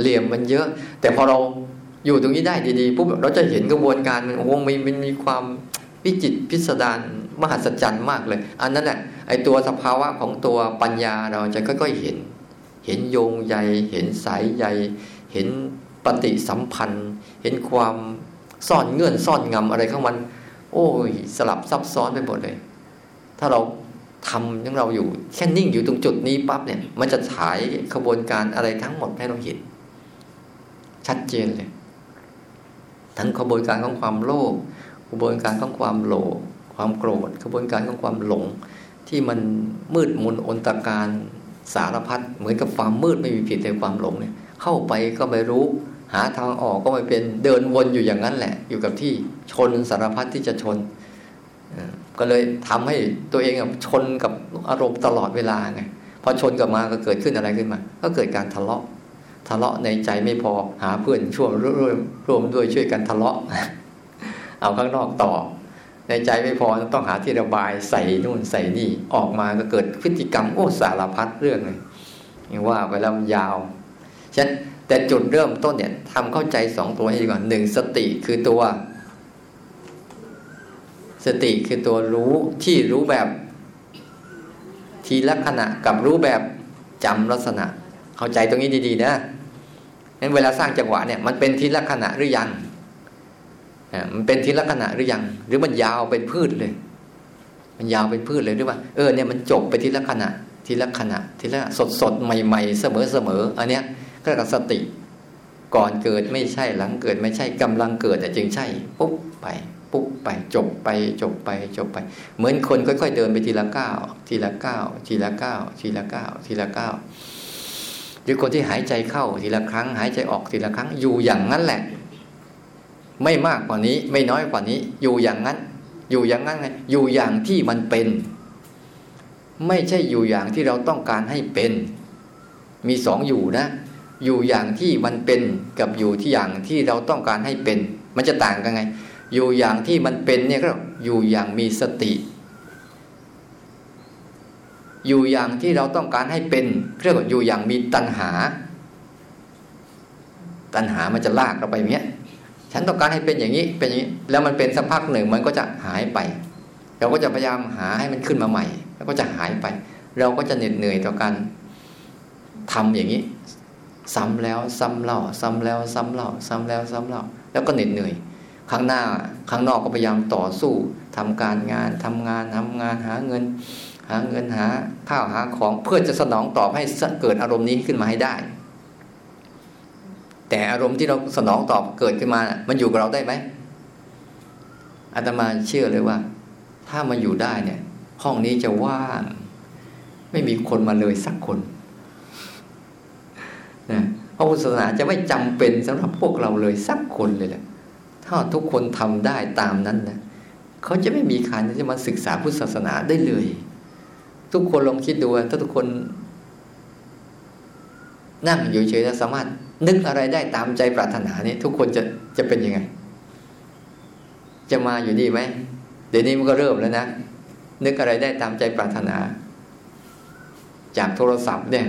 เหลี่ยมมันเยอะ แต่พอเราอยู่ตรงนี้ได้ดีๆปุ๊บเราจะเห็นกระบวนการมันโอ้มันมีความวิจิตพิสดารมหัศจรรย์มากเลย อันนั้นแหละไอตัวสภาวะของตัวปัญญาเราจะค่อยๆเห็น เห็นโยงใย เห็นสายใย เห็นปฏิสัมพันธ์ เห็นความซ่อนเงื่อนซ่อนงำอะไรข้างมัน โอ้ยสลับซับซ้อนไปหมดเลย ถ้าเราทำยังเราอยู่แค่นิ่งอยู่ตรงจุดนี้ปั๊บเนี่ย มันจะฉายขบวนการอะไรทั้งหมดให้เราเห็น ชัดเจนเลย ทั้งขบวนการของความโลภขบวนการของความโลภความโกรธขบวนการของความหลง ที่มันมืดมนอนตาการ สารพัดเหมือนกับความมืดไม่มีผิดในความหลงเนี่ย เข้าไปก็ไม่รู้ หาทางออกก็ไม่เป็นเดินวนอยู่อย่างนั้นแหละ อยู่กับที่ชนสารพัดที่จะชนก็เลยทำให้ตัวเองชนกับอารมณ์ตลอดเวลาไงพอชนกับมาก็เกิดขึ้นอะไรขึ้นมา ก็เกิดการทะเลาะ ทะเลาะในใจไม่พอหาเพื่อนช่วยร่วมร่วมด้วยช่วยกันทะเลาะ เอาข้างนอกต่อ ในใจไม่พอต้องหาที่ระบายใส่นู่นใส่นี่ออกมาก็เกิดพฤติกรรมโอ้สารพัดเรื่องเลยว่างว่าไปแล้วยาวฉะนั้นแต่จุดเริ่มต้นเนี่ยทำเข้าใจสองตัวให้ดีก่อนหนึ่งสติคือตัว สติคือตัวรู้ที่รู้แบบ ทีลักษณะกับรู้แบบจำลักษณะ เข้าใจตรงนี้ดีๆนะงั้นเวลาสร้างจังหวะเนี่ยมันเป็นทีลักษณะหรือยัง มันเป็นทีลักษณะหรือยัง หรือมันยาวเป็นพืชเลย มันยาวเป็นพืชเลยหรือว่า เออเนี่ยมันจบไปทีละขณะ ทีละขณะ ทีละสดสดใหม่ๆ เสมอเสมออันเนี้ยก็กับสติ ก่อนเกิดไม่ใช่หลังเกิดไม่ใช่กำลังเกิดแต่จึงใช่ปุ๊บไปปุ๊บไปจบไปจบไปจบไป เหมือนคนค่อยๆเดินไปทีละก้าวทีละก้าวทีละก้าวทีละก้าวทีละก้าวหรือคนที่หายใจเข้าทีละครั้ง หายใจออกทีละครั้งอยู่อย่างนั้นแหละ ไม่มากกว่านี้ ไม่น้อยกว่านี้ อยู่อย่างนั้น อยู่อย่างนั้นไงอยู่อย่างที่มันเป็น ไม่ใช่อยู่อย่างที่เราต้องการให้เป็น มีสองอยู่นะ อยู่อย่างที่มันเป็นกับอยู่ที่อย่างที่เราต้องการให้เป็น มันจะต่างกันไง อยู่อย่างที่มันเป็นเนี่ยก็อยู่อย่างมีสติ อยู่อย่างที่เราต้องการให้เป็นเรียกว่าอยู่อย่างมีตัณหา ตัณหามันจะลากเราไปอย่างเงี้ย ฉันต้องการให้เป็นอย่างนี้เป็นอย่างนี้ แล้วมันเป็นสักพักหนึ่งมันก็จะหายไป เราก็จะพยายามหาให้มันขึ้นมาใหม่ แล้วก็จะหายไป เราก็จะเหน็ดเหนื่อยต่อการทำอย่างนี้ ซ้ำแล้วซ้ำเล่า ซ้ำแล้วซ้ำเล่า ซ้ำแล้วซ้ำเล่า แล้วก็เหน็ดเหนื่อยข้างหน้าข้างนอกก็พยายามต่อสู้ทำการงานทำงานทำงานหาเงิน หาเงินหาข้าวหาของเพื่อจะสนองตอบให้เกิดอารมณ์นี้ขึ้นมาให้ได้ แต่อารมณ์ที่เราสนองตอบเกิดขึ้นมา มันอยู่กับเราได้ไหมอาตมาเชื่อเลยว่า ถ้ามันอยู่ได้เนี่ย ห้องนี้จะว่าง ไม่มีคนมาเลยสักคนนะพระพุทธศาสนาจะไม่จำเป็นสำหรับพวกเราเลยสักคนเลยแหละถ้าทุกคนทำได้ตามนั้นนะเขาจะไม่มีใครที่จะมาศึกษาพุทธศาสนาได้เลย ทุกคนลองคิดดูถ้าทุกคน นั่งอยู่เฉยๆสามารถ นึกอะไรได้ตามใจปรารถนานี่ทุกคนจะจะเป็นยังไง จะมาอยู่ดีไหมเดี๋ยวนี้มันก็เริ่มแล้วนะนึกอะไรได้ตามใจปรารถนา จากโทรศัพท์เนี่ย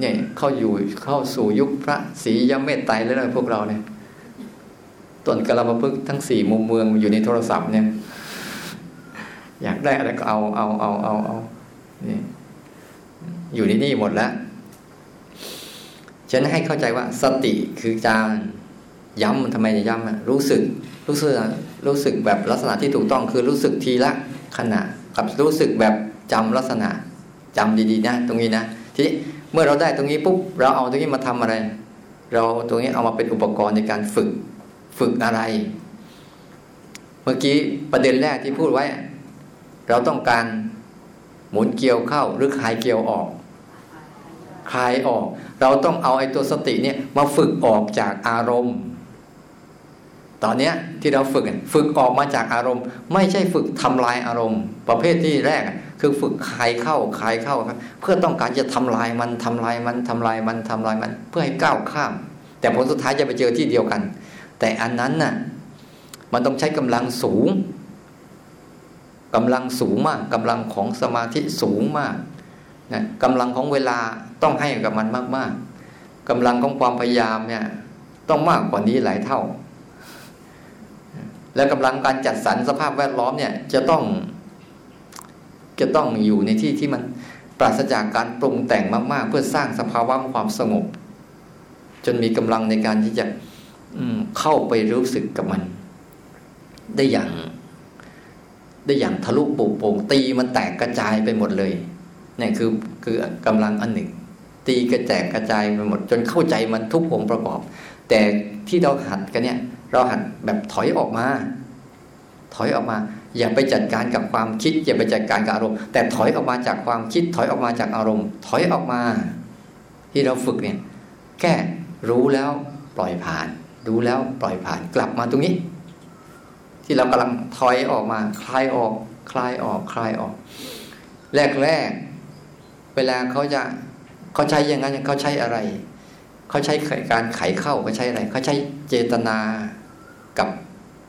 เนี่ยเข้าอยู่เข้าสู่ยุคพระศรียมเมตไตรแล้วนะพวกเราเนี่ยต้นกระลาพึกทั้งสี่มุมเมืองอยู่ในโทรศัพท์เนี่ย อยากได้อะไรก็เอาเอาเอาเอาเอานี่อยู่ในนี่หมดแล้ว ฉันให้เข้าใจว่าสติคือการย้ำมันทำไมจะย้ำอะรู้สึกรู้สึกรู้สึกแบบลักษณะที่ถูกต้องคือรู้สึกทีละขณะกับรู้สึกแบบจำลักษณะจำดีๆนะ ตรงนี้นะทีนี้เมื่อเราได้ตรงนี้ปุ๊บเราเอาตรงนี้มาทำอะไร เราตรงนี้เอามาเป็นอุปกรณ์ในการฝึกฝึกอะไร เมื่อกี้ประเด็นแรกที่พูดไว้ เราต้องการหมุนเกลียวเข้าหรือคลายเกลียวออก คลายออก เราต้องเอาไอ้ตัวสติเนี่ยมาฝึกออกจากอารมณ์ ตอนนี้ที่เราฝึกฝึกออกมาจากอารมณ์ ไม่ใช่ฝึกทำลายอารมณ์ ประเภทที่แรกคือฝึกคายเข้าคายเข้าครับเพื่อต้องการจะทำลายมันทำลายมันทำลายมันทำลายมัน เพื่อให้ก้าวข้าม แต่ผลสุดท้ายจะไปเจอที่เดียวกัน แต่อันนั้นน่ะมันต้องใช้กำลังสูงกำลังสูงมากกำลังของสมาธิสูงมาก นะกำลังของเวลาต้องให้กับมันมากๆกำลังของความพยายามเนี่ย ต้องมากกว่านี้หลายเท่า แล้วกำลังการจัดสรรสภาพแวดล้อมเนี่ย จะต้อง จะต้องอยู่ในที่ที่มันปราศจากการปรุงแต่งมาก ๆ เพื่อสร้างสภาวะความสงบ จนมีกำลังในการที่จะเข้าไปรู้สึกกับมัน ได้อย่าง ได้อย่างทะลุปุโป่งตีมันแตกกระจายไปหมดเลย นี่ยคือคือกำลังอันหนึ่ง ตีกระแจกกระจายไปหมด จนเข้าใจมันทุกองค์ประกอบ แต่ที่เราหัดกันเนี่ย เราหัดแบบถอยออกมา ถอยออกมา อย่าไปจัดการกับความคิด อย่าไปจัดการกับอารมณ์ แต่ถอยออกมาจากความคิด ถอยออกมาจากอารมณ์ ถอยออกมา ที่เราฝึกเนี่ย แค่รู้แล้วปล่อยผ่าน รู้แล้วปล่อยผ่านกลับมาตรงนี้ ที่เรากำลังถอยออกมา คลายออก คลายออก คลายออก แรกแรก เวลาเขาจะเขาใช้อย่างนั้นเขาใช้อะไร เขาใช้การไขเข้าเขาใช้อะไร เขาใช้เจตนากับ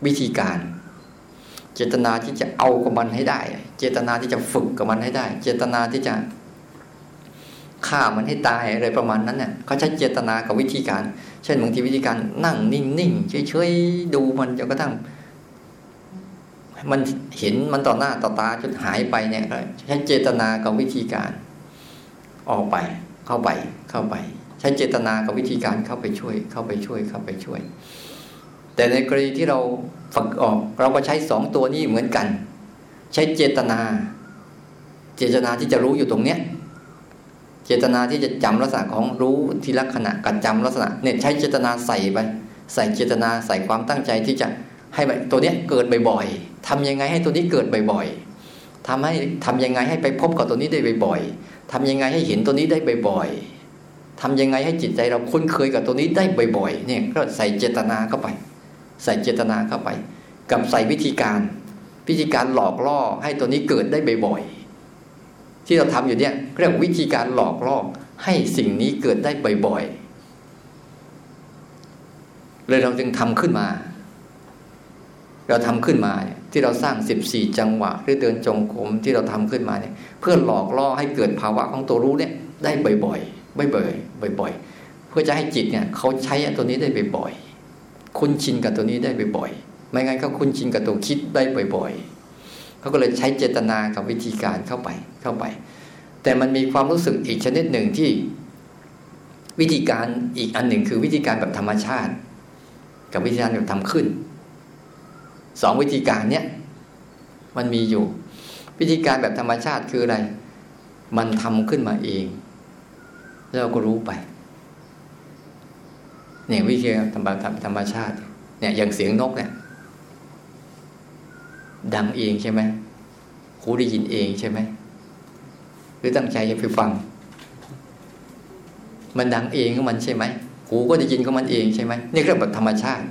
วิธีการ เจตนาที่จะเอากับมันให้ได้ เจตนาที่จะฝึกกับมันให้ได้ เจตนาที่จะฆ่ามันให้ตายอะไรประมาณนั้นเนี่ยเขาใช้เจตนากับวิธีการ เช่นบางทีวิธีการนั่งนิ่งๆเฉยๆดูมันจนกระทั่งมันเห็นมันต่อหน้าต่อตาจนหายไปเนี่ยใช้เจตนากับวิธีการ ออกไป เข้าไปเข้าไป ใช้เจตนากับวิธีการเข้าไปช่วย เข้าไปช่วยเข้าไปช่วย แต่ในกรณีที่เราฝึกออก เราก็ใช้สองตัวนี้เหมือนกัน ใช้เจตนา เจตนาที่จะรู้อยู่ตรงเนี้ยเจตนาที่จะจำลักษณะของรู้ทีละขณะกับจำลักษณะเนี่ยใช้เจตนาใส่ไป ใส่เจตนาใส่ความตั้งใจที่จะให้ตัวเนี้ยเกิดบ่อยๆทำยังไงให้ตัวนี้เกิดบ่อยๆทำให้ทำยังไงให้ไปพบกับตัวนี้ได้บ่อยๆ ทำยังไงให้เห็นตัวนี้ได้บ่อยๆทำยังไงให้จิตใจเราคุ้นเคยกับตัวนี้ได้บ่อยๆ เนี่ยก็ใส่เจตนาเข้าไป ใส่เจตนาเข้าไป กับใส่วิธีการ วิธีการหลอกล่อให้ตัวนี้เกิดได้บ่อยๆ ที่เราทำอยู่เนี่ยเรียกวิธีการหลอกล่อให้สิ่งนี้เกิดได้บ่อยๆ เลยเราจึงทำขึ้นมา เราทำขึ้นมาเนี่ยที่เราสร้างสิบสี่จังหวะหรือเดินจงกรมที่เราทำขึ้นมาเนี่ยเพื่อหลอกล่อให้เกิดภาวะของตัวรู้เนี่ยได้บ่อยๆบ่อยๆบ่อยๆ เพื่อจะให้จิตเนี่ยเขาใช้ตัวนี้ได้บ่อยๆคุ้นชินกับตัวนี้ได้บ่อยๆไม่งั้นเขาคุ้นชินกับตัวคิดได้บ่อยๆเขาก็เลยใช้เจตนากับวิธีการเข้าไปเข้าไป แต่มันมีความรู้สึกอีกชนิดหนึ่งที่ วิธีการอีกอันหนึ่งคือวิธีการแบบธรรมชาติ กับวิธีการแบบทำขึ้น สองวิธีการเนี้ยมันมีอยู่ วิธีการแบบธรรมชาติคืออะไร มันทำขึ้นมาเอง แล้วเราก็รู้ไปเนี่ยวิธีการธรรมธรรมชาติ เนี่ยอย่างเสียงนกเนี่ย ดังเองใช่ไหมหูได้ยินเองใช่ไหมหรือตั้งใจจะไปฟัง มันดังเองของมันใช่ไหมหูก็ได้ยินของมันเองใช่ไหมนี่เรียกแบบธรรมชาติ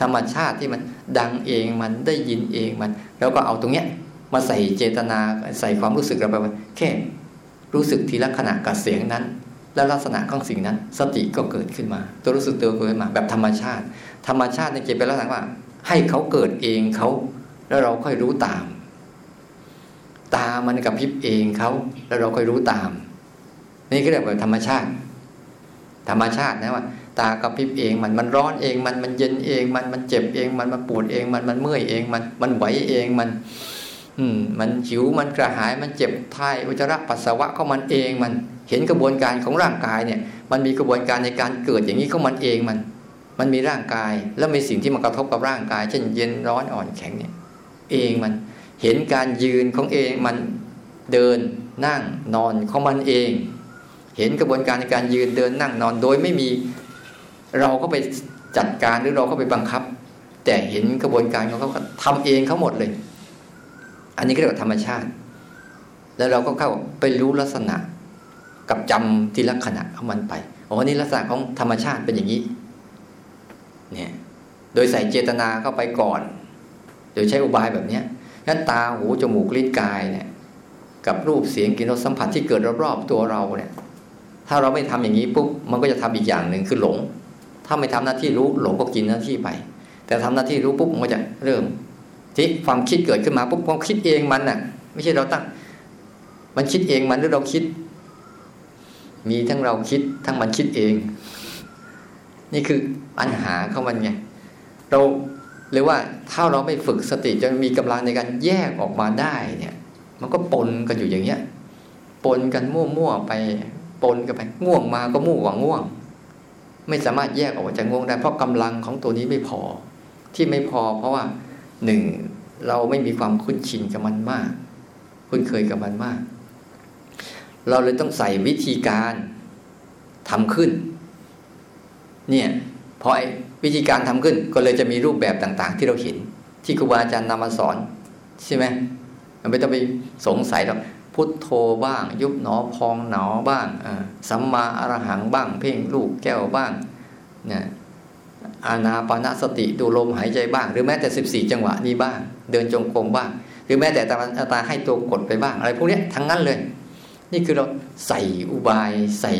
ธรรมชาติที่มันดังเองมันได้ยินเองมัน แล้วก็เอาตรงเนี้ยมาใส่เจตนาใส่ความรู้สึกเราไปว่าแค่รู้สึกทีละขณะกับเสียงนั้น และลักษณะของสิ่งนั้น สติก็เกิดขึ้นมา ตัวรู้สึกตัวเกิดมาแบบธรรมชาติ ธรรมชาติในจิตเป็นลักษณะว่า ให้เขาเกิดเองเขาแล้วเราค่อยรู้ตาม ตามันกับพิบเองเขาแล้วเราค่อยรู้ตาม นี่ก็เรียกว่าธรรมชาติ ธรรมชาตินะว่า ตากระพริบเองมันมันร้อนเองมันมันเย็นเองมันมันเจ็บเองมันมันปวดเองมันมันเมื่อยเองมันมันไหวเองมัน อืม มันหิวมันกระหายมันเจ็บท้ายอุจจาระปัสสาวะของมันเองมันเห็นกระบวนการของร่างกายเนี่ย มันมีกระบวนการในการเกิดอย่างนี้ของมันเองมัน มันมีร่างกายแล้วมีสิ่งที่มันกระทบกับร่างกาย เช่นเย็นร้อนอ่อนแข็งเนี่ย เองมันเห็นการยืนของเองมันเดินนั่งนอนของมันเอง เห็นกระบวนการในการยืนเดินนั่งนอนโดยไม่มี เราก็ไปจัดการหรือเราก็ไปบังคับ แต่เห็นกระบวนการของเขาทำเองเขาหมดเลย อันนี้ก็เรียกว่าธรรมชาติ แล้วเราก็เข้าไปรู้ลักษณะ กับจำทีละขณะของมันไปอ๋อนี่ลักษณะของธรรมชาติเป็นอย่างนี้ เนี่ย โดยใส่เจตนาเข้าไปก่อนโดยใช้อุบายแบบเนี้ยงั้นตาหูจมูกลิ้นกายเนี่ย กับรูปเสียงกลิ่นรสสัมผัสที่เกิดรอบๆตัวเราเนี่ย ถ้าเราไม่ทำอย่างนี้ปุ๊บมันก็จะทำอีกอย่างหนึ่งคือหลง ถ้าไม่ทำหน้าที่รู้หลงก็กินหน้าที่ไป แต่ทำหน้าที่รู้ปุ๊บมันก็จะเริ่ม ที่ความคิดเกิดขึ้นมาปุ๊บความคิดเองมันน่ะ ไม่ใช่เราตั้ง มันคิดเองมันหรือเราคิด มีทั้งเราคิดทั้งมันคิดเอง นี่คือปัญหาเขามันไงเราหรือว่าถ้าเราไม่ฝึกสติจนมีกำลังในการแยกออกมาได้เนี่ย มันก็ปนกันอยู่อย่างเงี้ย ปนกันมั่วๆไป ปนกันไป ง่วงมาก็มั่วหวังง่วง ไม่สามารถแยกออกจากง่วงได้ เพราะกำลังของตัวนี้ไม่พอ ที่ไม่พอ เพราะว่าหนึ่งเราไม่มีความคุ้นชินกับมันมาก คุ้นเคยกับมันมาก เราเลยต้องใส่วิธีการทำขึ้น เนี่ยพอวิธีการทำขึ้นก็เลยจะมีรูปแบบต่าง ๆ ที่เราเห็น ที่ครูบาอาจารย์นำมาสอน ใช่ไหมมันไม่ต้องไปสงสัยหรอก พุทโธบ้าง ยุบหนอพองหนอบ้างสัมมาอรหังบ้าง เพ่งลูกแก้วบ้างเนี่ยอานาปานสติดูลมหายใจบ้าง หรือแม้แต่สิบสี่จังหวะนี้บ้าง เดินจงกรมบ้าง หรือแม้แต่ตาตาให้ตัวกดไปบ้าง อะไรพวกนี้ทั้งนั้นเลย นี่คือเราใส่อุบายใส่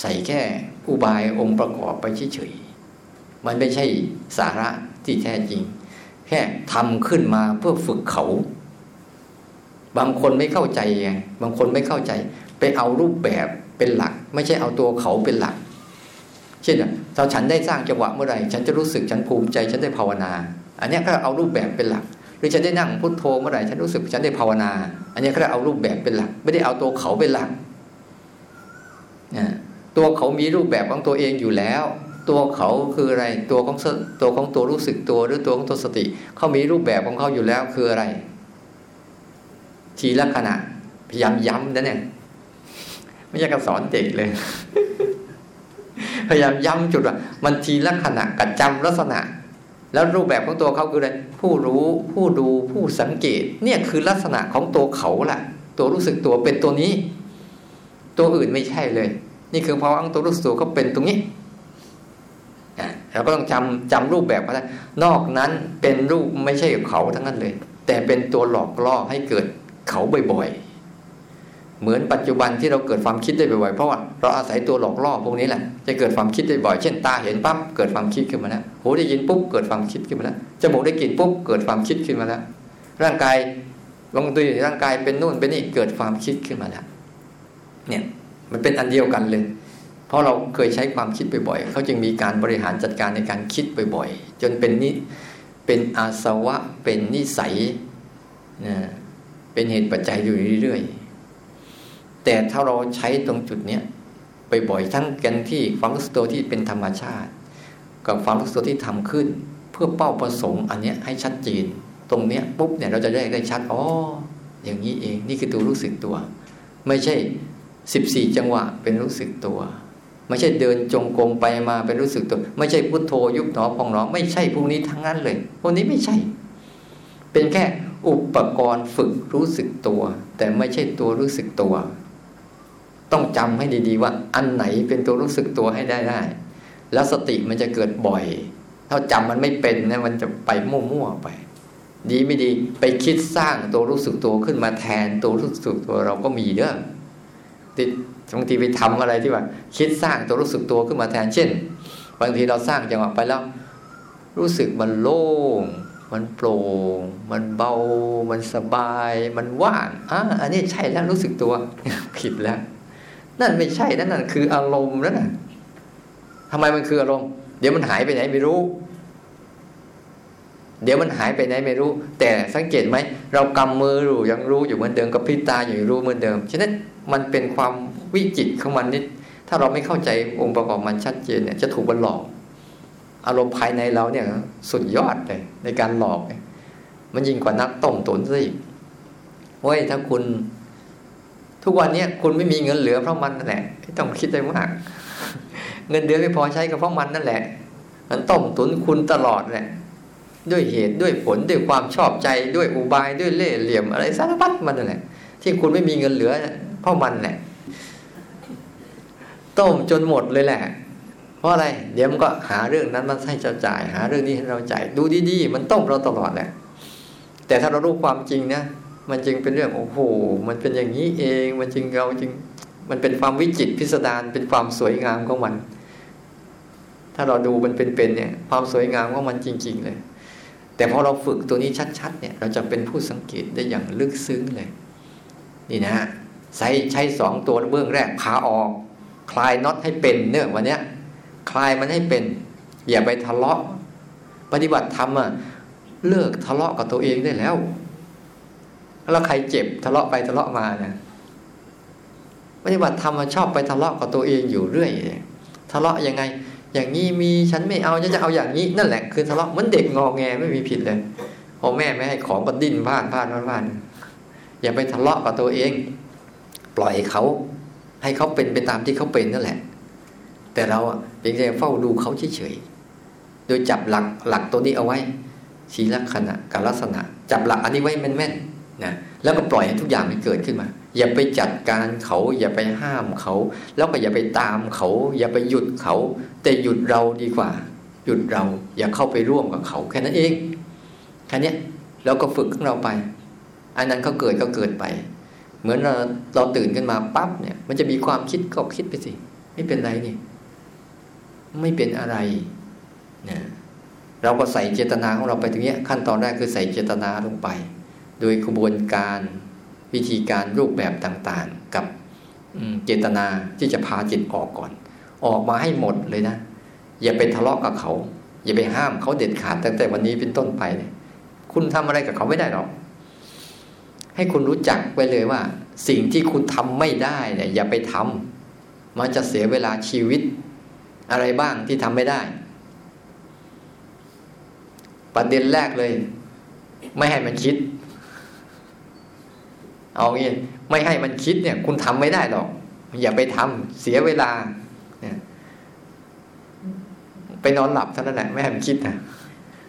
ใส่แค่อุบายองค์ประกอบไปเฉยๆมันไม่ใช่สาระที่แท้จริง แค่ทำขึ้นมาเพื่อฝึกเขา บางคนไม่เข้าใจไงบางคนไม่เข้าใจ ไปเอารูปแบบเป็นหลัก ไม่ใช่เอาตัวเขาเป็นหลัก เช่นถ้าฉันได้สร้างจังหวะเมื่อไหร่ฉันจะรู้สึกฉันภูมิใจฉันได้ภาวนา อันนี้ก็เอารูปแบบเป็นหลัก หรือฉันได้นั่งพุทโธเมื่อไหร่ฉันรู้สึกฉันได้ภาวนา อันนี้ก็เอารูปแบบเป็นหลัก ไม่ได้เอาตัวเขาเป็นหลักตัวเขามีรูปแบบของตัวเองอยู่แล้ว ตัวเขาคืออะไรตัวของตัวของตัวรู้สึกตัวหรือตัวของตัวสติ เขามีรูปแบบของเขาอยู่แล้วคืออะไร ทีละขณะ พยายามย้ำนะเนี่ย ไม่ใช่การสอนเด็กเลย พยายามย้ำจุดว่ามันทีละขณะกับจำลักษณะ แล้วรูปแบบของตัวเขาคืออะไรผู้รู้ผู้ดูผู้สังเกต เนี่ยคือลักษณะของตัวเขาล่ะ ตัวรู้สึกตัวเป็นตัวนี้ ตัวอื่นไม่ใช่เลย นี่คือภาวะของตัวรู้สึกตัวก็เป็นตรงนี้เราก็ต้องจำจำรูปแบบมาได้ นอกนั้นเป็นรูปไม่ใช่เขาทั้งนั้นเลย แต่เป็นตัวหลอกล่อให้เกิด เขาบ่อยๆ เหมือนปัจจุบันที่เราเกิดความคิดได้บ่อยๆ เพราะว่าเราอาศัยตัวหลอกล่อพวกนี้แหละ จะเกิดความคิดได้บ่อย เช่นตาเห็นปั๊บเกิดความคิดขึ้นมาแล้ว หูได้ยินปุ๊บเกิดความคิดขึ้นมาแล้ว จมูกได้กลิ่นปุ๊บเกิดความคิดขึ้นมาแล้ว ร่างกายลองดูร่างกายเป็นนู่นเป็นนี่เกิดความคิดขึ้นมาแล้ว เนี่ยมันเป็นอันเดียวกันเลย เพราะเราเคยใช้ความคิดบ่อยๆ เขาจึงมีการบริหารจัดการในการคิดบ่อยๆ จนเป็นนิเป็นอาสวะเป็นนิสัยนะ เป็นเหตุปัจจัยอยู่เรื่อยๆ แต่ถ้าเราใช้ตรงจุดเนี้ยบ่อยๆทั้งกันที่ความรู้สึกตัวที่เป็นธรรมชาติ กับความรู้สึกตัวที่ทำขึ้น เพื่อเป้าประสงค์อันเนี้ยให้ชัดเจน ตรงเนี้ยปุ๊บเนี่ยเราจะได้ได้ชัดอ๋ออย่างนี้เองนี่คือตัวรู้สึกตัว ไม่ใช่สิบสี่จังหวะเป็นรู้สึกตัว ไม่ใช่เดินจงกรมไปมาเป็นรู้สึกตัว ไม่ใช่พุทโธยุบหนอพองหนอไม่ใช่พวกนี้ทั้งนั้นเลยพวกนี้ไม่ใช่ เป็นแค่ อุปกรณ์ฝึกรู้สึกตัว แต่ไม่ใช่ตัวรู้สึกตัว ต้องจำให้ดีๆว่า อันไหนเป็นตัวรู้สึกตัวให้ได้ได้ แล้วสติมันจะเกิดบ่อย ถ้าจำมันไม่เป็นนะมันจะไปมั่วๆไป ดีไม่ดีไปคิดสร้างตัวรู้สึกตัวขึ้นมาแทนตัวรู้สึกตัวเราก็มีเด้อติดบางทีไปทำอะไรที่ว่าคิดสร้างตัวรู้สึกตัวขึ้นมาแทนเช่น บางทีเราสร้างจังหวะไปแล้ว รู้สึกมันโล่ง มันโปร่ง มันเบา มันสบาย มันว่างอะอันนี้ใช่แล้วรู้สึกตัว ผิดแล้ว นั่นไม่ใช่นั่นนั่นคืออารมณ์นั่นน่ะทำไมมันคืออารมณ์ เดี๋ยวมันหายไปไหนไม่รู้ เดี๋ยวมันหายไปไหนไม่รู้ แต่สังเกตไหมเรากำมืออยู่ยังรู้อยู่เหมือนเดิมกับพิตาอยู่รู้เหมือนเดิมฉะนั้นมันเป็นความวิจิตของมันนิดถ้าเราไม่เข้าใจองค์ประกอบมันชัดเจนเนี่ยจะถูกมันหลอก อารมณ์ภายในเราเนี่ยสุดยอดเลย ในการหลอกมันยิ่งกว่านักต้มตุ๋นซะอีกเว้ยถ้าคุณ ทุกวันนี้คุณไม่มีเงินเหลือเพราะมันนั่นแหละไม่ต้องคิดไรมาก เงินเดือนไม่พอใช้ก็เพราะมันนั่นแหละ มันต้มตุ๋นคุณตลอดแหละด้วยเหตุด้วยผลด้วยความชอบใจด้วยอุบายด้วยเล่ห์เหลี่ยมอะไรสารพัดมันนั่นแหละ ที่คุณไม่มีเงินเหลือ เพราะมันแหละต้มจนหมดเลยแหละ ราะอะไร เดี๋ยวมันก็หาเรื่องนั้นมาให้เราจ่าย หาเรื่องนี้ให้เราจ่ายดูดีๆมันต้มเราตลอดแหละแต่ถ้าเรารู้ความจริงนะมันจึงเป็นเรื่องโอ้โหมันเป็นอย่างนี้เองมันจึงเราจึงมันเป็นความวิจิตพิสดารเป็นความสวยงามของมัน ถ้าเราดูมันเป็นๆเนี่ย ความสวยงามของมันจริง ๆ เลย แต่พอเราฝึกตัวนี้ชัดๆ เนี่ย เราจะเป็นผู้สังเกตได้อย่างลึกซึ้งเลย นี่นะใช้ใช้สองตัวเบื้องแรกพาออก คลายน็อตให้เป็นเนื่อวันเนี้ย คลายมันให้เป็น อย่าไปทะเลาะ ปฏิบัติธรรมอะเลิกทะเลาะกับตัวเองได้แล้ว แล้วใครเจ็บทะเลาะไปทะเลาะมาเนี่ยปฏิบัติธรรมชอบไปทะเลาะกับตัวเองอยู่เรื่อยทะเลาะยังไง อย่างนี้มีฉันไม่เอาฉันจะเอาอย่างนี้นั่นแหละคือทะเลาะเหมือนเด็กงอแงไม่มีผิดเลยพอแม่ไม่ให้ของก็ดิ้นพาดพลาดพลาดพลาดอย่าไปทะเลาะกับตัวเอง ปล่อยเขา ให้เขาเป็นไปตามที่เขาเป็นนั่นแหละ แต่เราอะเพียงแต่เฝ้าดูเขาเฉยๆโดยจับหลักหลักตัวนี้เอาไว้ชีลักษณะกับลักษณะ จับหลักอันนี้ไว้แม่นๆนะแล้วก็ปล่อยให้ทุกอย่างมันเกิดขึ้นมา อย่าไปจัดการเขา อย่าไปห้ามเขา แล้วก็อย่าไปตามเขา อย่าไปหยุดเขา แต่หยุดเราดีกว่า หยุดเราอย่าเข้าไปร่วมกับเขาแค่นั้นเองแค่นี้แล้วก็ฝึกของเราไป อันนั้นเขาเกิดก็เกิดไป เหมือนเราเราตื่นขึ้นมาปั๊บเนี่ย มันจะมีความคิดก็คิดไปสิไม่เป็นไรนี่ ไม่เป็นอะไรนะเราก็ใส่เจตนาของเราไปตรงนี้ขั้นตอนแรกคือใส่เจตนาลงไป โดยกระบวนการวิธีการรูปแบบต่างๆ กับเจตนาที่จะพาจิตออกก่อน ออกมาให้หมดเลยนะ อย่าไปทะเลาะกับเขา อย่าไปห้ามเขาเด็ดขาดตั้งแต่วันนี้เป็นต้นไปเนี่ยคุณทำอะไรกับเขาไม่ได้หรอก ให้คุณรู้จักไปเลยว่า สิ่งที่คุณทำไม่ได้เนี่ยอย่าไปทำมันจะเสียเวลาชีวิต อะไรบ้างที่ทำไม่ได้ ประเด็นแรกเลย ไม่ให้มันคิด เอางี้ไม่ให้มันคิดเนี่ย คุณทำไม่ได้หรอก อย่าไปทำเสียเวลาเนี่ยไปนอนหลับเท่านั้นแหละไม่ให้มันคิดนะ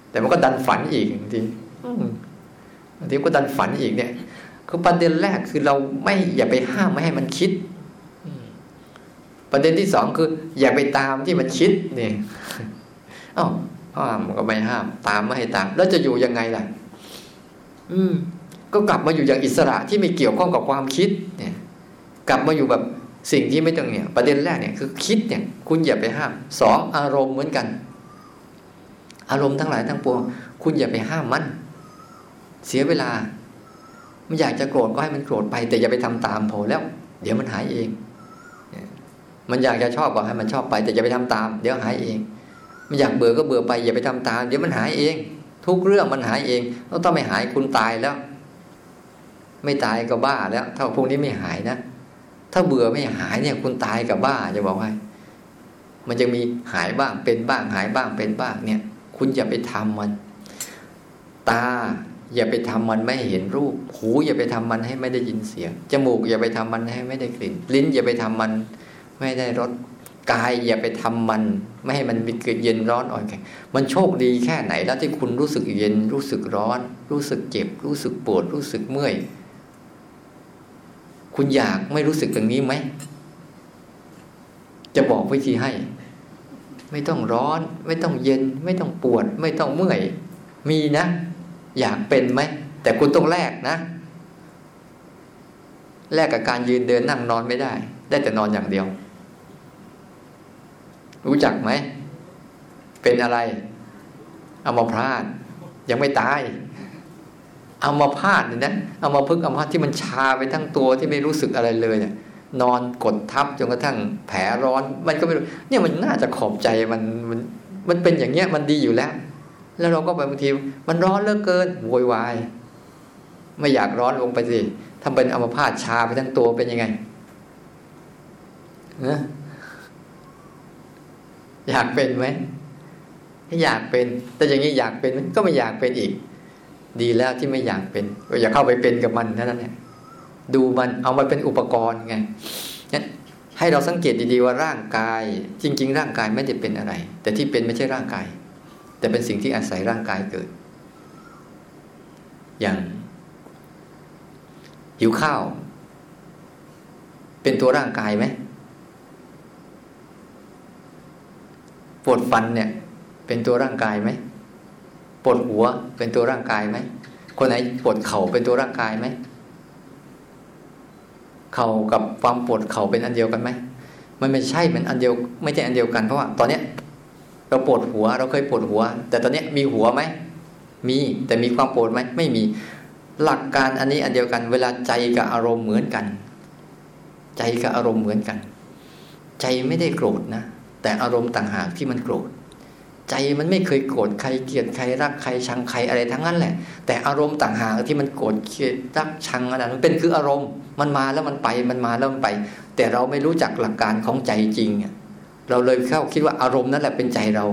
แต่มันก็ดันฝันอีกทีบางทีก็ดันฝันอีกเนี่ย คือประเด็นแรกคือเราไม่อย่าไปห้ามไม่ให้มันคิด ประเด็นที่สองคือ อย่าไปตามที่มันคิดเนี่ยอ้าวห้ามก็ไม่ห้าม ตามไม่ให้ตาม แล้วจะอยู่ยังไงล่ะ อืม ก็กลับมาอยู่อย่างอิสระที่ไม่เกี่ยวข้องกับความคิด เนี่ย กลับมาอยู่แบบสิ่งที่ไม่ต้องเนี่ย ประเด็นแรกเนี่ยคือคิดเนี่ย คุณอย่าไปห้ามสองอารมณ์เหมือนกัน อารมณ์ทั้งหลายทั้งปวงคุณอย่าไปห้ามมัน เสียเวลา มันอยากจะโกรธก็ให้มันโกรธไป แต่อย่าไปทำตามพอแล้ว เดี๋ยวมันหายเอง มันอยากจะชอบก็ให้มันชอบไป แต่อย่าไปทำตาม เดี๋ยวหายเอง มันอยากเบื่อก็เบื่อไป อย่าไปทำตาม เดี๋ยวมันหายเอง ทุกเรื่องมันหายเองแล้วต้องไม่หายคุณตายแล้ว ไม่ตายก็บ้าแล้ว ถ้าพวกนี้ไม่หายนะถ้าเบื่อไม่หายเนี่ย คุณตายกับบ้าจะบอกให้มันจะมีหายบ้างเป็นบ้างหายบ้างเป็นบ้างเนี่ย คุณอย่าไปทำมัน ตาอย่าไปทำมันไม่เห็นรูป หูอย่าไปทำมันให้ไม่ได้ยินเสียง จมูกอย่าไปทำมันให้ไม่ได้กลิ่น ลิ้นอย่าไปทำมัน ไม่ได้รสกายอย่าไปทำมัน ไม่ให้มันมีเกิดเย็นร้อนอ่อนแข็งมันโชคดีแค่ไหนแล้วที่คุณรู้สึกเย็นรู้สึกร้อน รู้สึกเจ็บ รู้สึกปวด รู้สึกเมื่อย คุณอยากไม่รู้สึกตรงนี้ไหม จะบอกวิธีให้ ไม่ต้องร้อน ไม่ต้องเย็น ไม่ต้องปวด ไม่ต้องเมื่อย มีนะ อยากเป็นไหม แต่คุณต้องแลกนะแลกกับการยืนเดินนั่งนอนไม่ได้ ได้แต่นอนอย่างเดียว รู้จักไหม เป็นอะไรเอามาพลาดยังไม่ตายเอามาพาดเนี่ยนะเอามาพึ่งเอามาที่มันชาไปทั้งตัวที่ไม่รู้สึกอะไรเลยเนี่ยนอนกดทับจนกระทั่งแผลร้อน มันก็ไม่รู้เนี่ยมันน่าจะขอบใจมันมันมันเป็นอย่างเงี้ยมันดีอยู่แล้ว แล้วเราก็ไปบางทีมันร้อนเหลือเกินโวยวายไม่อยากร้อนลงไปสิทำเป็นอัมพาตชาไปทั้งตัวเป็นยังไงเนะ อยากเป็นไหมอยากเป็น แต่อย่างนี้อยากเป็นก็ไม่อยากเป็นอีก ดีแล้วที่ไม่อยากเป็นก็อย่าเข้าไปเป็นกับมันเท่านั้นแหละดูมันเอามาเป็นอุปกรณ์ไงให้เราสังเกตดีๆว่าร่างกาย จริง ๆ ร่างกายไม่ได้เป็นอะไร แต่ที่เป็นไม่ใช่ร่างกาย แต่เป็นสิ่งที่อาศัยร่างกายเกิด อย่างหิวข้าว เป็นตัวร่างกายไหม ปวดฟันเนี่ย เป็นตัวร่างกายไหมปวดหัวเป็นตัวร่างกายไหมคนไหนปวดเข่าเป็นตัวร่างกายไหมเข่ากับความปวดเข่าเป็นอันเดียวกันไหมมันไม่ใช่มันอันเดียว ไม่ใช่อันเดียวกันเพราะว่าตอนเนี้ยเราปวดหัวเราเคยปวดหัว แต่ตอนเนี้ยมีหัวไหมมีแต่มีความปวดไหมไม่มีหลักการอันนี้อันเดียวกัน เวลาใจกับอารมณ์เหมือนกัน ใจกับอารมณ์เหมือนกัน ใจไม่ได้โกรธนะ แต่อารมณ์ต่างหากที่มันโกรธ ใจมันไม่เคยโกรธใครเกลียดใครรักใครชังใครอะไรทั้งนั้นแหละ แต่อารมณ์ต่างหากที่มันโกรธเกลียดรักชังอะไรมันเป็นคืออารมณ์ มันมาแล้วมันไปมันมาแล้วมันไป แต่เราไม่รู้จักหลักการของใจจริงเราเลยเข้าคิดว่าอารมณ์นั่นแหละเป็นใจเรา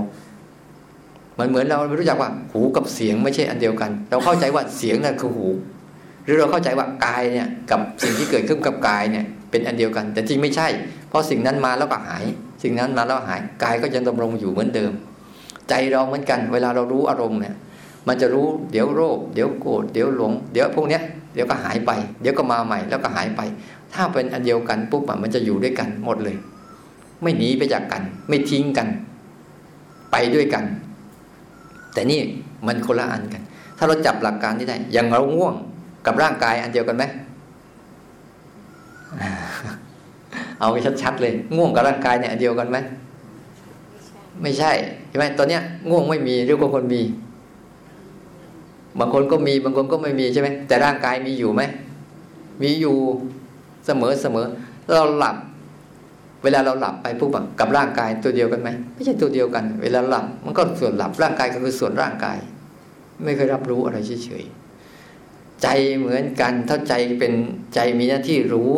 มันเหมือนเราไม่รู้จักว่าหูกับเสียงไม่ใช่อันเดียวกัน เราเข้าใจว่าเสียงนั่นคือหู หรือเราเข้าใจว่ากายเนี่ยกับสิ่งที่เกิดขึ้นกับกายเนี่ยเป็นอันเดียวกัน แต่จริงไม่ใช่ เพราะสิ่งนั้นมาแล้วก็หาย สิ่งนั้นมาแล้วหายกายก็ยังดำรงอยู่เหมือนเดิม ใจเราเหมือนกัน เวลาเรารู้อารมณ์เนี่ย มันจะรู้เดี๋ยวโรคเดี๋ยวโกรธเดี๋ยวหลง เดี๋ยวพวกเนี้ยเดี๋ยวก็หายไป เดี๋ยวก็มาใหม่แล้วก็หายไป ถ้าเป็นอันเดียวกันปุ๊บมันจะอยู่ด้วยกันหมดเลย ไม่หนีไปจากกัน ไม่ทิ้งกัน ไปด้วยกัน แต่นี่มันคนละอันกัน ถ้าเราจับหลักการที่ได้อย่างเราง่วงกับร่างกายอันเดียวกันไหม เอาไปชัดๆเลย ง่วงกับร่างกายเนี่ยเดียวกันไหมไม่ใช่ใช่ไหมตอนเนี้ยง่วงไม่มีหรือบางคนมี บางคนก็มีบางคนก็ไม่มีใช่ไหมแต่ร่างกายมีอยู่ไหมมีอยู่เสมอเสมอเราหลับ เวลาเราหลับไปปุ๊บกับร่างกายตัวเดียวกันไหมไม่ใช่ตัวเดียวกัน เวลาหลับมันก็ส่วนหลับร่างกายก็คือส่วนร่างกาย ไม่เคยรับรู้อะไรเฉยๆใจเหมือนกัน ถ้าใจเป็นใจมีหน้าที่รู้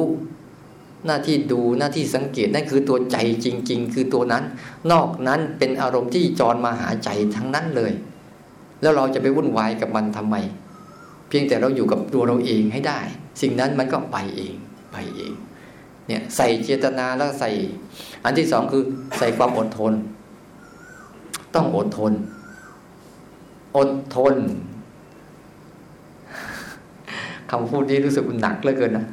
หน้าที่ดูหน้าที่สังเกตนั่นคือตัวใจจริง ๆ คือตัวนั้น นอกนั้นเป็นอารมณ์ที่จรมาหาใจทั้งนั้นเลย แล้วเราจะไปวุ่นวายกับมันทำไม เพียงแต่เราอยู่กับตัวเราเองให้ได้ สิ่งนั้นมันก็ไปเองไปเองเนี่ยใส่เจตนาแล้วใส่ อันที่สองคือใส่ความอดทน ต้องอดทน อดทนคำพูดนี้รู้สึกหนักเหลือเกินนะ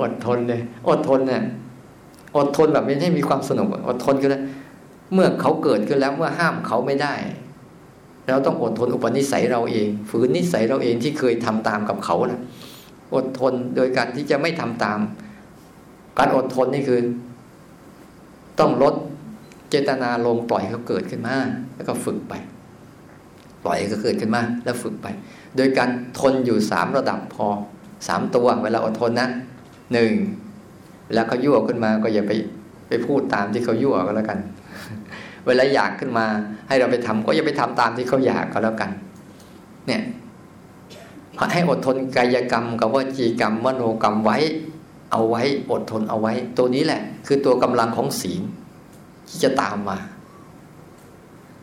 อดทนเลย อดทนเนี่ยอดทนแบบไม่ให้มีความสนุกอดทนก็ได้เมื่อเขาเกิดขึ้นแล้วเมื่อห้ามเขาไม่ได้ เราต้องอดทนอุปนิสัยเราเอง ฝืนนิสัยเราเองที่เคยทำตามกับเขานะอดทนโดยการที่จะไม่ทำตาม การอดทนนี่คือ ต้องลดเจตนาลงปล่อยเขาเกิดขึ้นมาแล้วก็ฝึกไป ปล่อยเขาเกิดขึ้นมาแล้วฝึกไป โดยการทนอยู่สามระดับพอสามตัวเวลาอดทนนะ หนึ่งเวลาเขายั่วขึ้นมาก็อย่าไปไปพูดตามที่เขายั่วก็แล้วกัน เวลาอยากขึ้นมา ให้เราไปทำก็อย่าไปทำตามที่เขาอยากก็แล้วกัน เนี่ยให้อดทนกายกรรมกับวจีกรรมมโนกรรมไว้ เอาไว้อดทนเอาไว้ ตัวนี้แหละ คือตัวกำลังของศีลที่จะตามมา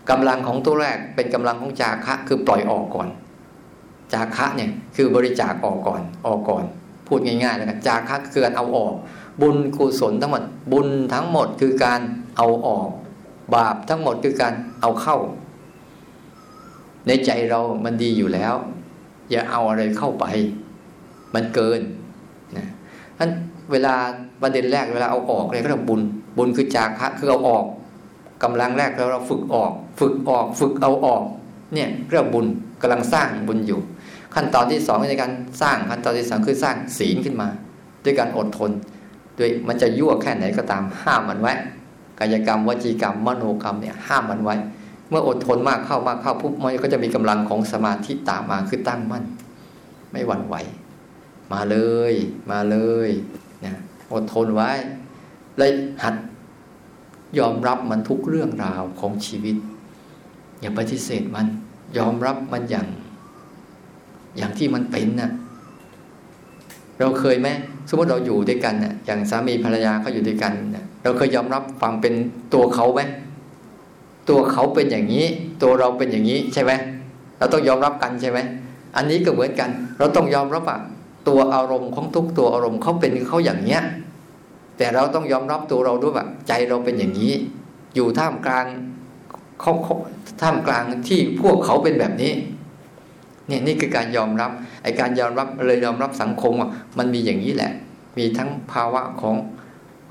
กำลังของตัวแรกเป็นกำลังของจาคะ คือปล่อยออกก่อน จาคะเนี่ยคือบริจาคออกก่อน ออกก่อน พูดง่ายๆแล้วกันจาคะคือการเอาออก บุญกุศลทั้งหมด บุญทั้งหมดคือการเอาออก บาปทั้งหมดคือการเอาเข้า ในใจเรามันดีอยู่แล้ว อย่าเอาอะไรเข้าไป มันเกินนั้นเวลาประเด็นแรกเวลาเอาออกเลยก็เรียกบุญ บุญคือจากะคือเอาออกกำลังแรกเราเราฝึกออก ฝึกออก ฝึกเอาออก เนี่ยเรียกบุญกำลังสร้างบุญอยู่ ขั้นตอนที่สองในการสร้างขั้นตอนที่สามคือสร้างศีลขึ้นมา ด้วยการอดทนด้วยมันจะยั่วแค่ไหนก็ตามห้ามมันไว้ กายกรรมวจีกรรม มโนกรรมเนี่ยห้ามมันไว้ เมื่ออดทนมากเข้ามากเข้าปุ๊บมันก็จะมีกำลังของสมาธิตามมาคือตั้งมั่น ไม่หวั่นไหว มาเลย มาเลยนะอดทนไว้เลยหัดยอมรับมันทุกเรื่องราวของชีวิต อย่าปฏิเสธมันยอมรับมันอย่าง อย่างที่มันเป็นนะ่ะ เราเคยไหมสมมติเราอยู่ด้วยกันนะ่ะ อย่างสามีภรรยาเขาอยู่ด้วยกันนะเราเคยยอมรับฟังเป็นตัวเขาไหมตัวเขาเป็นอย่างนี้ ตัวเราเป็นอย่างนี้ใช่ไหมเราต้องยอมรับกันใช่ไหมอันนี้ก็เหมือนกัน เราต้องยอมรับว่าตัวอารมณ์ของทุกตัวอารมณ์เขาเป็นเขาอย่างเนี้ย แต่เราต้องยอมรับตัวเราด้วยว่าใจเราเป็นอย่างนี้ อยู่ท่ามกลางเขาท่ามกลางที่พวกเขาเป็นแบบนี้ เนี่ยนี่คือการยอมรับไอการยอมรับเลยยอมรับสังคมว่ามันมีอย่างนี้แหละ มีทั้งภาวะของ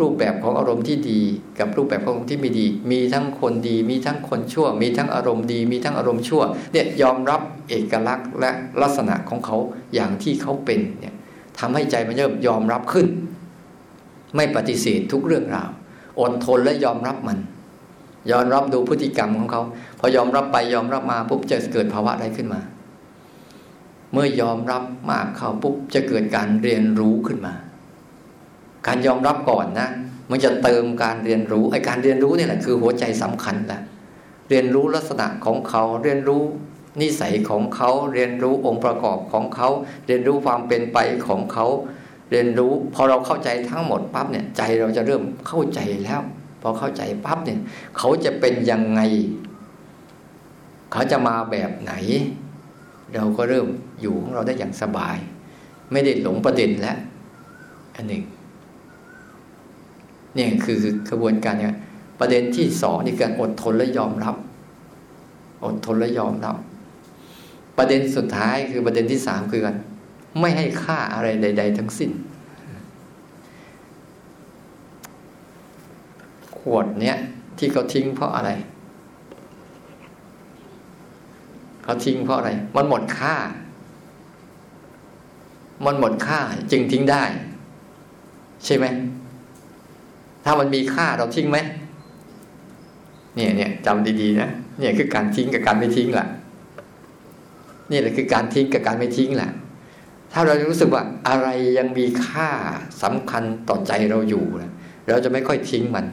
รูปแบบของอารมณ์ที่ดี กับรูปแบบของอารมณ์ที่ไม่ดี มีทั้งคนดี มีทั้งคนชั่ว มีทั้งอารมณ์ดี มีทั้งอารมณ์ชั่วเนี่ยยอมรับเอกลักษณ์และลักษณะของเขาอย่างที่เขาเป็นเนี่ยทำให้ใจมันเริ่มยอมรับขึ้น ไม่ปฏิเสธทุกเรื่องราวอดทนและยอมรับมัน ยอมรับดูพฤติกรรมของเขา พอยอมรับไปยอมรับมาปุ๊บจะเกิดภาวะอะไรขึ้นมา เมื่อยอมรับมากเข้าปุ๊บจะเกิดการเรียนรู้ขึ้นมา การยอมรับก่อนนะมันจะเติมการเรียนรู้ไอ้การเรียนรู้นี่แหละคือหัวใจสำคัญแหละเรียนรู้ลักษณะของเขาเรียนรู้นิสัยของเขาเรียนรู้องค์ประกอบของเขา เรียนรู้ความเป็นไปของเขา เรียนรู้พอเราเข้าใจทั้งหมดปั๊บเนี่ยใจเราจะเริ่มเข้าใจแล้วพอเข้าใจปั๊บเนี่ยเขาจะเป็นยังไง เขาจะมาแบบไหน เราก็เริ่มอยู่ของเราได้อย่างสบาย ไม่ได้หลงประเด็นแล้ว อันหนึ่งนี่คือกระบวนการเนี่ยประเด็นที่สองนี่การอดทนและยอมรับ อดทนและยอมรับ ประเด็นสุดท้ายคือประเด็นที่สามคือการไม่ให้ค่าอะไรใด ๆ ทั้งสิ้น ขวดเนี้ยที่เขาทิ้งเพราะอะไร เขาทิ้งเพราะอะไร มันหมดค่า มันหมดค่าจึงทิ้งได้ ใช่ไหม ถ้ามันมีค่าเราทิ้งไหมเนี่ยเนี่ยจำดีๆนะเนี่ยคือการทิ้งกับการไม่ทิ้งแหละนี่แหละคือการทิ้งกับการไม่ทิ้งแหละ ถ้าเรารู้สึกว่าอะไรยังมีค่าสำคัญต่อใจเราอยู่นะเราจะไม่ค่อยทิ้งมัน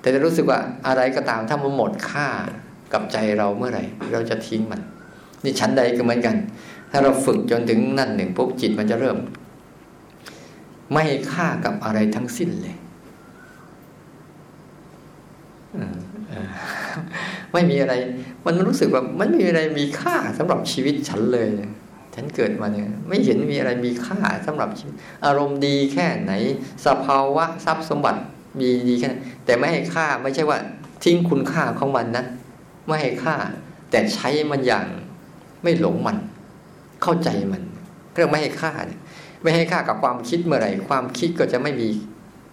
แต่จะรู้สึกว่าอะไรก็ตามถ้ามันหมดค่า กับใจเราเมื่อไหร่ เราจะทิ้งมัน นี่ชั้นใดก็เหมือนกัน ถ้าเราฝึกจนถึงนั่นหนึ่งปุ๊บจิตมันจะเริ่ม ไม่ค่ากับอะไรทั้งสิ้นเลยไม่มีอะไร มันรู้สึกว่ามันไม่มีอะไรมีค่าสำหรับชีวิตฉันเลย ฉันเกิดมาเนี่ย ไม่เห็นมีอะไรมีค่าสำหรับชีวิต อารมณ์ดีแค่ไหน สภาวะทรัพย์สมบัติมีดีแค่ไหนแต่ไม่ให้ค่าไม่ใช่ว่า ทิ้งคุณค่าของมันนะ ไม่ให้ค่า แต่ใช้มันอย่างไม่หลงมัน เข้าใจมันเรื่องไม่ให้ค่าเนี่ยไม่ให้ค่ากับความคิดเมื่อไหร่ ความคิดก็จะไม่มี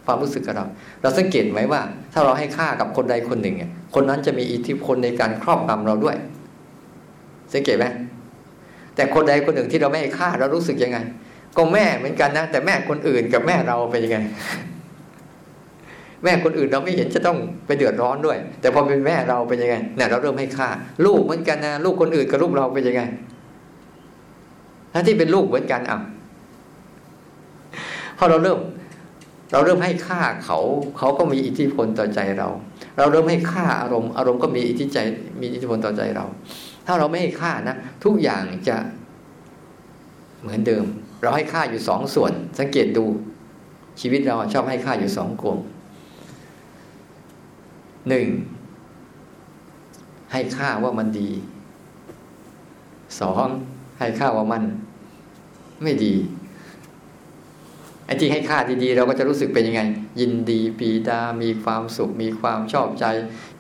ความรู้สึกกับเรา เราสังเกตไหมว่า ถ้าเราให้ค่ากับคนใดคนหนึ่งเนี่ยคนนั้นจะมีอิทธิพลในการครอบงำเราด้วย สังเกตไหมแต่คนใดคนหนึ่งที่เราไม่ให้ค่าเรารู้สึกยังไง ก็แม่เหมือนกันนะแต่แม่คนอื่นกับแม่เราเป็นยังไง แม่คนอื่นเราไม่เห็นจะต้องไปเดือดร้อนด้วย แต่พอเป็นแม่เราเป็นยังไงเนี่ยเราเริ่มให้ค่า ลูกเหมือนกันนะลูกคนอื่นกับลูกเราเป็นยังไงถ้าที่เป็นลูกเหมือนกันอะพอเราเริ่ม เราเริ่มให้ค่าเขา เขาก็มีอิทธิพลต่อใจเรา เราเริ่มให้ค่าอารมณ์อารมณ์ก็มีอิทธิใจมีอิทธิพลต่อใจเรา ถ้าเราไม่ให้ค่านะทุกอย่างจะเหมือนเดิม เราให้ค่าอยู่สองส่วน สังเกตดูชีวิตเราชอบให้ค่าอยู่สองกลุ่ม หนึ่งให้ค่าว่ามันดีสองให้ค่าว่ามัน ไม่ดีไอ้ที่ให้ค่าดีๆเราก็จะรู้สึกเป็นยังไง ยินดีปีดา มีความสุข มีความชอบใจ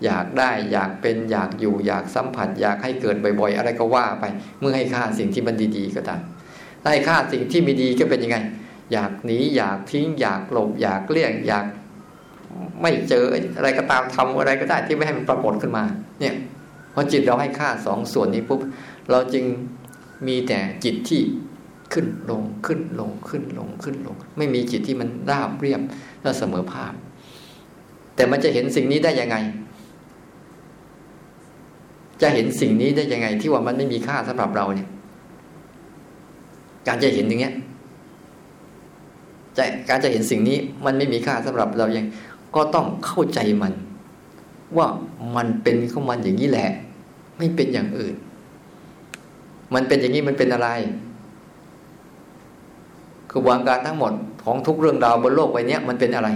อยากได้ อยากเป็น อยากอยู่ อยากสัมผัส อยากให้เกิดบ่อย ๆ อะไรก็ว่าไป เมื่อให้ค่าสิ่งที่มันดี ๆ ก็ตามให้ค่าสิ่งที่ไม่ดีก็เป็นยังไง อยากหนี อยากทิ้ง อยากหลบ อยากเลี่ยง อยาก ไม่เจออะไรก็ตามทำอะไรก็ได้ที่ไม่ให้มันปรากฏขึ้นมา เนี่ยพอจิตเราให้ค่าสองส่วนนี้ปุ๊บเราจึงมีแต่จิตที่ขึ้นลงขึ้นลงขึ้นลงขึ้นลง ไม่มีจิตที่มันราบเรียบและเสมอภาพ แต่มันจะเห็นสิ่งนี้ได้ยังไง จะเห็นสิ่งนี้ได้ยังไง ที่ว่ามันไม่มีค่าสำหรับเราเนี่ย การจะเห็นอย่างเงี้ยการจะเห็นสิ่งนี้มันไม่มีค่าสำหรับเราอยัง ก็ต้องเข้าใจมัน ว่ามันเป็นของมันอย่างนี้แหละ ไม่เป็นอย่างอื่น มันเป็นอย่างนี้มันเป็นอะไรกระบวนการทั้งหมดของทุกเรื่องราวบนโลกใบนี้มันเป็นอะไร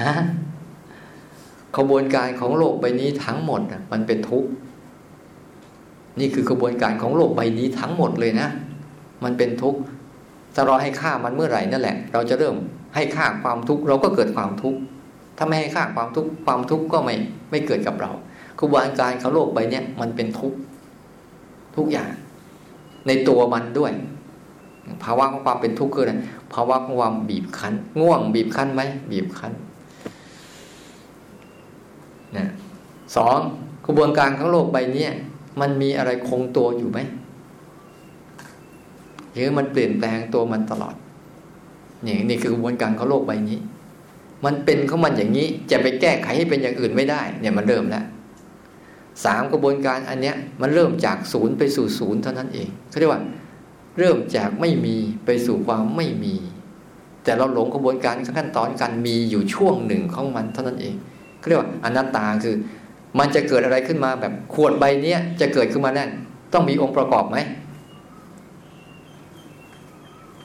ฮะขบวนการของโลกใบนี้ทั้งหมดมันเป็นทุกข์นี่คือกระบวนการของโลกใบนี้ทั้งหมดเลยนะ มันเป็นทุกข์ถ้าเราให้ค่ามันเมื่อไหร่นั่นแหละ เราจะเริ่ม ให้ค่าความทุกข์เราก็เกิดความทุกข์ถ้าไม่ให้ค่าความทุกข์ความทุกข์ก็ไม่ไม่เกิดกับเรากระบวนการของโลกใบนี้มันเป็นทุกข์ทุกอย่าง ในตัวมันด้วย ภาวะของความเป็นทุกข์คืออะไรภาวะของความบีบคั้น ง่วงบีบคั้นไหมบีบคั้นนะสองกระบวนการของโลกใบนี้มันมีอะไรคงตัวอยู่ไหมหรือมันเปลี่ยนแปลงตัวมันตลอด นี่นี่คือกระบวนการของโลกใบนี้ มันเป็นของมันอย่างนี้จะไปแก้ไขให้เป็นอย่างอื่นไม่ได้ เนี่ยมันเริ่มแล้วสามกระบวนการอันเนี้ยมันเริ่มจากศูนย์ไปสู่ศูนย์เท่านั้นเองเขาเรียกว่า เริ่มจากไม่มีไปสู่ความไม่มี แต่เราหลงกระบวนการขั้นตอนการมีอยู่ช่วงหนึ่งของมันเท่านั้นเองเรียกว่าอนัตตาคือ มันจะเกิดอะไรขึ้นมาแบบขวดใบเนี้ยจะเกิดขึ้นมาแน่ต้องมีองค์ประกอบไหม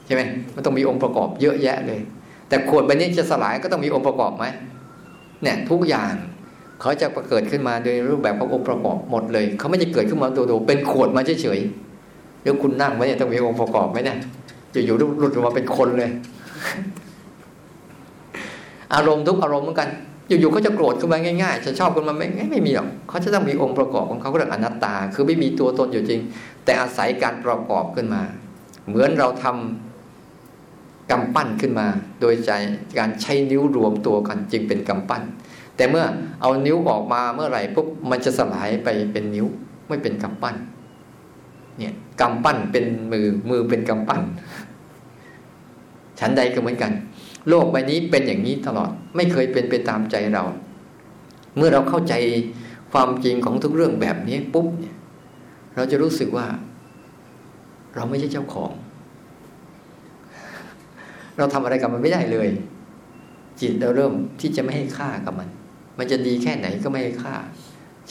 ใช่ไหมมันต้องมีองค์ประกอบเยอะแยะเลย แต่ขวดใบนี้จะสลายก็ต้องมีองค์ประกอบไหมเนี่ยทุกอย่างเขาจะประเกิดขึ้นมาโดยรูปแบบขององค์ประกอบหมดเลย เขาไม่ได้เกิดขึ้นมาโดดๆเป็นขวดมาเฉยๆแล้วคุณนั่งไว้เนี่ยต้องมีองค์ประกอบไหมเนี่ยจะอยู่ๆหลุดออกมาเป็นคนเลย อารมณ์ทุกอารมณ์เหมือนกันอยู่ๆเขาจะโกรธขึ้นมาง่ายๆ จะชอบกันมาไม่ไม่มีหรอกเขาจะต้องมีองค์ประกอบของเขาเรียกอนัตตา คือไม่มีตัวตนอยู่จริง แต่อาศัยการประกอบขึ้นมา เหมือนเราทำ กำปั้นขึ้นมา โดยใจการใช้นิ้วรวมตัวกันจึงเป็นกำปั้น แต่เมื่อเอานิ้วออกมาเมื่อไหร่ปุ๊บมันจะสลายไปเป็นนิ้วไม่เป็นกำปั้นเนี่ยกำปั้นเป็นมือมือเป็นกำปั้นชั้นใดก็เหมือนกัน โลกใบนี้เป็นอย่างนี้ตลอด ไม่เคยเป็นไปตามใจเรา เมื่อเราเข้าใจความจริงของทุกเรื่องแบบนี้ปุ๊บเนี่ยเราจะรู้สึกว่า เราไม่ใช่เจ้าของ เราทำอะไรกับมันไม่ได้เลย จิตเราเริ่มที่จะไม่ให้ค่ากับมัน มันจะดีแค่ไหนก็ไม่ให้ค่า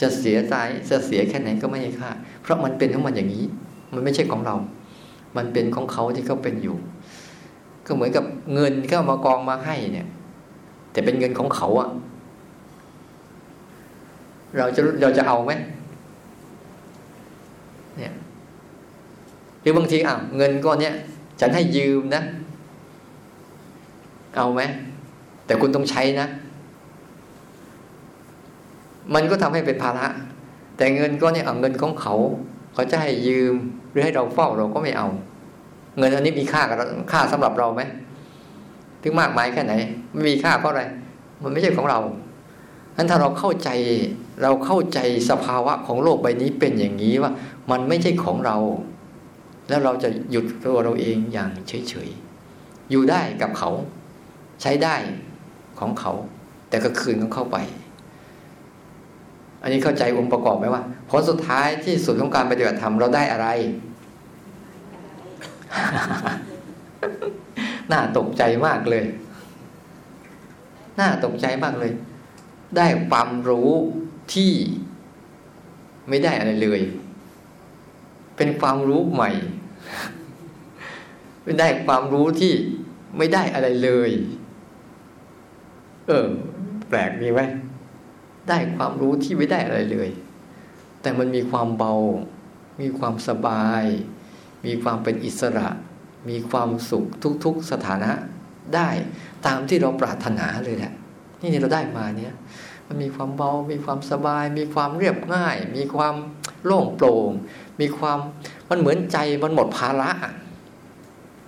จะเสียใจจะเสียแค่ไหนก็ไม่ให้ค่า เพราะมันเป็นของมันอย่างนี้ มันไม่ใช่ของเรา มันเป็นของเขาที่เขาเป็นอยู่ ก็เหมือนกับเงินเขามากองมาให้เนี่ย แต่เป็นเงินของเขาอะเราจะเราจะเอาไหมเนี่ยหรือบางทีอะเงินก้อนเนี้ยฉันให้ยืมนะ เอาไหมแต่คุณต้องใช้นะ มันก็ทำให้เป็นภาระ แต่เงินก็เนี่ยเอาเงินของเขา เขาจะให้ยืมหรือให้เราเฝ้าเราก็ไม่เอา เงินอันนี้มีค่ากับค่าสำหรับเราไหมถึงมากมายแค่ไหนไม่มีค่าเพราะอะไร มันไม่ใช่ของเราฉะนั้นถ้าเราเข้าใจเราเข้าใจสภาวะของโลกใบนี้เป็นอย่างนี้ว่า มันไม่ใช่ของเรา แล้วเราจะหยุดตัวเราเองอย่างเฉยๆอยู่ได้กับเขา ใช้ได้ของเขา แต่ก็คืนของเข้าไป อันนี้เข้าใจองค์ประกอบไหมว่าผลสุดท้ายที่สุดของการปฏิบัติธรรมเราได้อะไร น่าตกใจมากเลย น่าตกใจมากเลย ได้ความรู้ที่ไม่ได้อะไรเลย เป็นความรู้ใหม่ไม่ได้ความรู้ที่ไม่ได้อะไรเลย เออ แปลกมีไหมได้ความรู้ที่ไม่ได้อะไรเลย แต่มันมีความเบา มีความสบาย มีความเป็นอิสระ มีความสุขทุก ๆ สถานะ ได้ตามที่เราปรารถนาเลยแหละนี่เราได้มาเนี่ย มันมีความเบา มีความสบาย มีความเรียบง่าย มีความโล่งโปร่ง มีความมันเหมือนใจมันหมดภาระ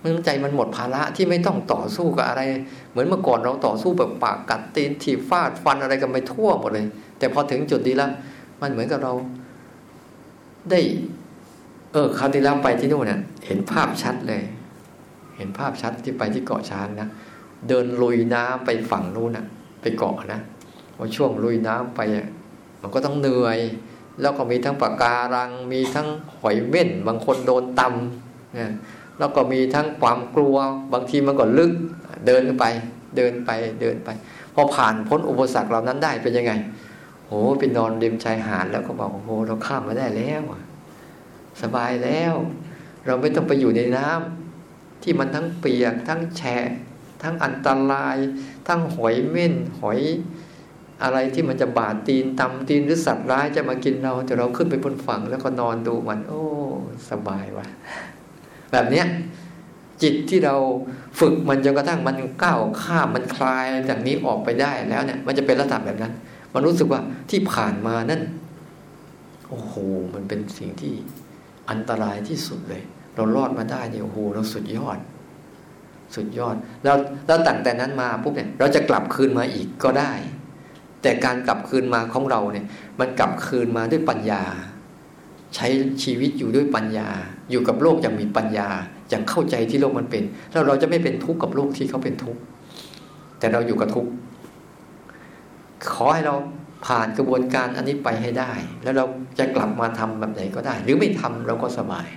มันใจมันหมดภาระที่ไม่ต้องต่อสู้กับอะไร เหมือนเมื่อก่อนเราต่อสู้แบบปากกัดตีนถีบฟาดฟันอะไรกันไปทั่วหมดเลย แต่พอถึงจุดนี้แล้วมันเหมือนกับเรา ได้ เออคราวที่แล้วไปที่นู่นเนี่ยเห็นภาพชัดเลย เห็นภาพชัดที่ไปที่เกาะช้างนะเดินลุยน้ำไปฝั่งนู้นนะไปเกาะนะพอช่วงลุยน้ำไปมันก็ต้องเหนื่อย แล้วก็มีทั้งปากการัง มีทั้งหอยเม่นบางคนโดนตำเนี่ย แล้วก็มีทั้งความกลัว บางทีมันก็ลึกเดินไป เดินไปเดินไป พอผ่านพ้นอุปสรรคเหล่านั้นได้เป็นยังไงโอ้ไปนอนริมชายหาดแล้วก็บอกโอ้โหเราข้ามมาได้แล้วสบายแล้ว เราไม่ต้องไปอยู่ในน้ำที่มันทั้งเปียกทั้งแฉะทั้งอันตราย ทั้งหอยเม่นหอยอะไรที่มันจะบาดตีนตำตีนหรือสัตว์ร้ายจะมากินเราแต่เราขึ้นไปบนฝั่งแล้วก็นอนดูมัน โอ้ สบายว่ะ แบบเนี้ยจิตที่เราฝึกมันจนกระทั่งมันก้าวข้ามมันคลายจากนี้ออกไปได้แล้วเนี่ย มันจะเป็นระดับแบบนั้น มันรู้สึกว่าที่ผ่านมานั่นโอ้โห มันเป็นสิ่งที่อันตรายที่สุดเลย เรารอดมาได้เนี่ยโอ้โหเราสุดยอด สุดยอด แล้วแล้วตั้งแต่นั้นมาปุ๊บเนี่ย เราจะกลับคืนมาอีกก็ได้ แต่การกลับคืนมาของเราเนี่ย มันกลับคืนมาด้วยปัญญา ใช้ชีวิตอยู่ด้วยปัญญา อยู่กับโลกอย่างมีปัญญา อย่างเข้าใจที่โลกมันเป็น แล้วเราจะไม่เป็นทุกข์กับโลกที่เขาเป็นทุกข์แต่เราอยู่กับทุกข์ขอให้เราผ่านกระบวนการอันนี้ไปให้ได้ แล้วเราจะกลับมาทำแบบไหนก็ได้ หรือไม่ทำเราก็สบาย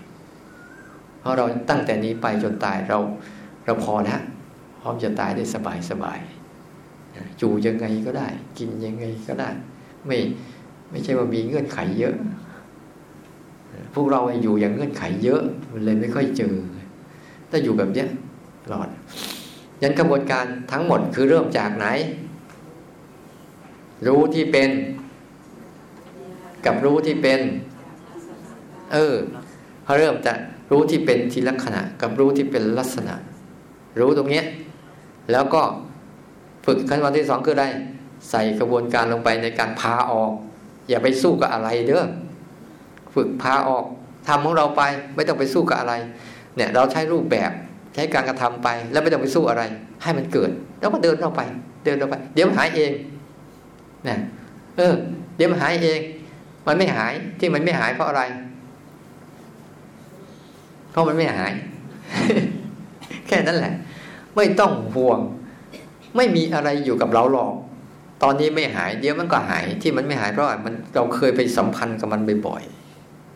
เพราะเราตั้งแต่นี้ไปจนตายเรา เราพอแล้วพร้อมจะตายได้สบายสบายอยู่ยังไงก็ได้ กินยังไงก็ได้ ไม่ไม่ใช่ว่ามีเงื่อนไขเยอะ พวกเราอยู่อย่างเงื่อนไขเยอะ มันเลยไม่ค่อยเจอ ถ้าอยู่แบบเนี้ยหลอดยันกระบวนการทั้งหมดคือเริ่มจากไหน รู้ที่เป็น กับรู้ที่เป็น เออเขาเริ่มจะรู้ที่เป็นทีลักษณะ กับรู้ที่เป็นลักษณะ รู้ตรงเนี้ยแล้วก็ฝึกขั้นตอนที่สองคืออะไร ใส่กระบวนการลงไปในการพาออก อย่าไปสู้กับอะไรเด้อ ฝึกพาออกทำของเราไป ไม่ต้องไปสู้กับอะไร เนี่ย เราใช้รูปแบบใช้การกระทำไป แล้วไม่ต้องไปสู้อะไร ให้มันเกิด แล้วก็เดินเราไป เดินเราไป เดี๋ยวมันหายเองนะเออ เดี๋ยวมันหายเอง มันไม่หายที่มันไม่หายเพราะอะไร เพราะมันไม่หาย แค่นั้นแหละ ไม่ต้องห่วง ไม่มีอะไรอยู่กับเราหรอกตอนนี้ไม่หาย เดี๋ยวมันก็หายที่มันไม่หายเพราะมันเราเคยไปสัมพันธ์กับมันบ่อยๆ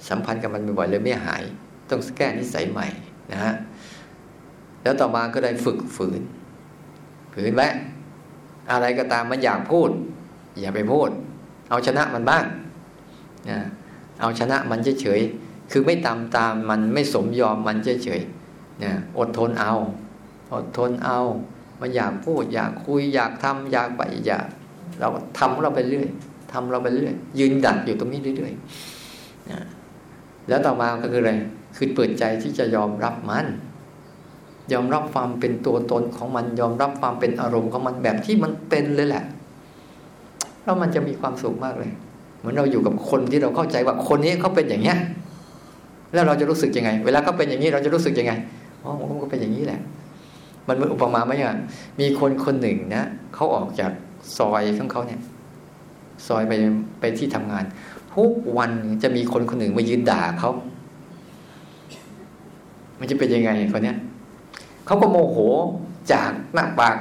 สัมพันธ์กับมันบ่อยๆเลยไม่หาย ต้องแก้นิสัยใหม่นะฮะแล้วต่อมาก็ได้ฝึกฝืน ฝืนไว้อะไรก็ตามมันอยากพูด อย่าไปพูด เอาชนะมันบ้างนะเอาชนะมันเฉยๆคือไม่ตามตามมันไม่สมยอมมันเฉยๆนะอดทนเอา อดทนเอา มันอยากพูด อยากคุย อยากทำอยากไปอยากเราทำเราไปเรื่อยทำเราไปเรื่อยยืนดักอยู่ตรงนี้เรื่อยๆนะ แล้วต่อมาก็คืออะไร คือเปิดใจที่จะยอมรับมัน ยอมรับความเป็นตัวตนของมัน ยอมรับความเป็นอารมณ์ของมันแบบที่มันเป็นเลยแหละ แล้วมันจะมีความสุขมากเลย เหมือนเราอยู่กับคนที่เราเข้าใจว่าคนนี้เขาเป็นอย่างเนี้ย แล้วเราจะรู้สึกยังไง เวลาเขาเป็นอย่างนี้เราจะรู้สึกยังไง อ๋อมันก็เป็นอย่างนี้แหละ มันเหมือนอุปมาไหมอะ มีคนคนหนึ่งนะเขาออกจากซอยของเขาเนี่ย ซอยไปไปที่ทำงาน ทุกวันจะมีคนคนหนึ่งมายืนด่าเขา มันจะเป็นยังไงคนเนี้ยเขาก็โมโหจากหน้าปาก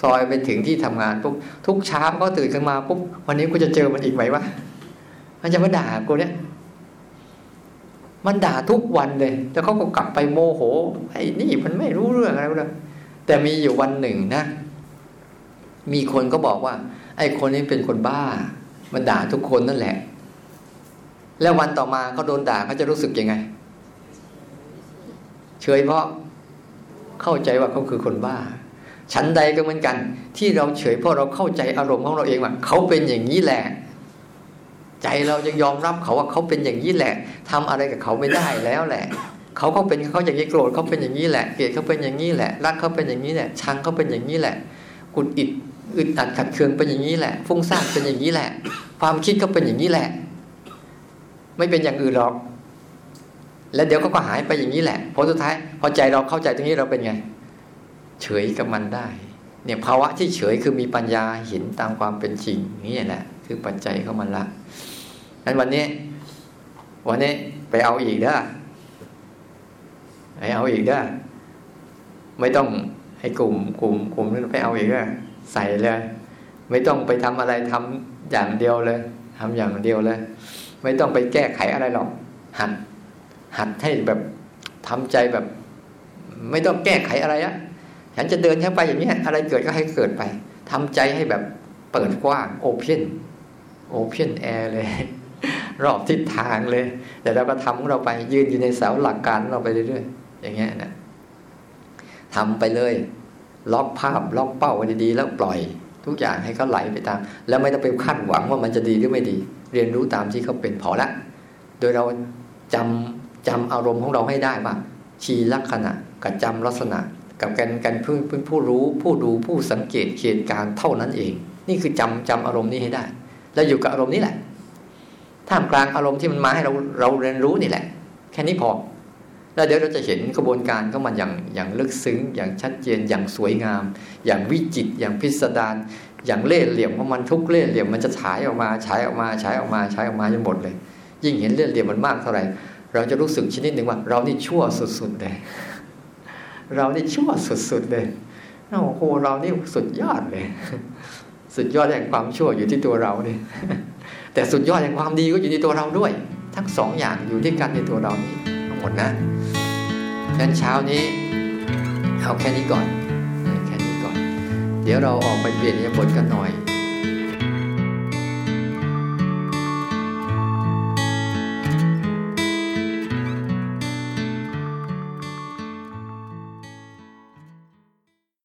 ซอยไปถึงที่ทำงานปุ๊บทุกเช้าก็ตื่นขึ้นมาปุ๊บวันนี้กูจะเจอมันอีกไหมวะมันจะมาด่ากูเนี่ยมันด่าทุกวันเลย แล้วเขาก็กลับไปโมโห ไอ้นี่มันไม่รู้เรื่องอะไรเลยแต่มีอยู่วันหนึ่งนะ มีคนก็บอกว่า ไอ้คนนี้เป็นคนบ้า มันด่าทุกคนนั่นแหละ แล้ววันต่อมาเขาโดนด่าเขาจะรู้สึกยังไง เฉยเพราะเข้าใจว่าเขาคือคนบ้าฉันใดก็เหมือนกัน ที่เราเฉยเพราะเราเข้าใจอารมณ์ของเราเองว่าเขาเป็นอย่างนี้แหละ ใจเรายังยอมรับเขาว่าเขาเป็นอย่างนี้แหละทำอะไรกับเขาไม่ได้แล้วแหละเขาเขาเป็นเขาอย่างนี้โกรธเขาเป็นอย่างนี้แหละ เกลียดเขาเป็นอย่างนี้แหละ รักเขาเป็นอย่างนี้แหละ ชังเขาเป็นอย่างนี้แหละกุดอิดอึดอัดขัดเคืองเป็นอย่างนี้แหละ ฟุ้งซ่านเป็นอย่างนี้แหละ ความคิดเขาเป็นอย่างนี้แหละ ไม่เป็นอย่างอื่นหรอก แล้วเดี๋ยวก็ก็หายไปอย่างนี้แหละพอสุดท้าย พอใจเราเข้าใจตรงนี้เราเป็นไง เฉยกับมันได้ เนี่ยภาวะที่เฉยคือมีปัญญาเห็นตามความเป็นจริงนี่แหละ คือปัจจัยเข้ามันละนั้นวันนี้ วันนี้ไปเอาอีกเด้อไปเอาอีกเด้อไม่ต้องให้กลุ่มกลุ่มกลุ่มนั้นไปเอาอีกเด้อใส่เลย ไม่ต้องไปทำอะไรทำอย่างเดียวเลยทำอย่างเดียวเลย ไม่ต้องไปแก้ไขอะไรหรอก หัดหัดให้แบบทำใจแบบ ไม่ต้องแก้ไขอะไรอะฉันจะเดินเข้าไปอย่างนี้อะไรเกิดก็ให้เกิดไปทำใจให้แบบเปิดกว้าง open open air เลย รอบทิศทางเลย แต่เราก็ทำของเราไปยืนอยู่ในเสาหลักการเราไปเรื่อยๆอย่างเงี้ยนะทำไปเลย ล็อกภาพล็อกเป้าไว้ดีๆแล้วปล่อย ทุกอย่างให้เขาไหลไปตาม แล้วไม่ต้องไปคาดหวังว่ามันจะดีหรือไม่ดี เรียนรู้ตามที่เขาเป็นพอละ โดยเราจำจำอารมณ์ของเราให้ได้ว่าชีลักษณะกับจำลักษณะ กับการการเพิ่งพิ่งผู้รู้ ผู้ดูผู้สังเกตเหตุการณ์เท่านั้นเอง นี่คือจำจำอารมณ์นี้ให้ได้ แล้วอยู่กับอารมณ์นี้แหละท่ามกลางอารมณ์ที่มันมาให้เราเราเรียนรู้นี่แหละ แค่นี้พอ แล้วเดี๋ยวเราจะเห็นกระบวนการของมันอย่างอย่างลึกซึ้ง อย่างชัดเจน อย่างสวยงาม อย่างวิจิต อย่างพิสดาร อย่างเล่ห์เหลี่ยมของมันทุกเล่ห์เหลี่ยมมันจะฉายออกมาฉายออกมาฉายออกมาฉายออกมาจนหมดเลย ยิ่งเห็นเล่ห์เหลี่ยมมันมากเท่าไหร่เราจะรู้สึกชนิดหนึ่งว่า เรานี่ชั่วสุดๆเลยเรานี่ชั่วสุดๆเลยโอ้โหเรานี่สุดยอดเลย สุดยอดแห่งความชั่วอยู่ที่ตัวเราเนี่ยแต่สุดยอดแห่งความดีก็อยู่ในตัวเราด้วย ทั้งสองอย่างอยู่ที่กันในตัวเรานี่ทั้งหมดนะดังนั้นเช้านี้เอาแค่นี้ก่อน เดี๋ยวเราออกไปเปลี่ยนยบทกันหน่อย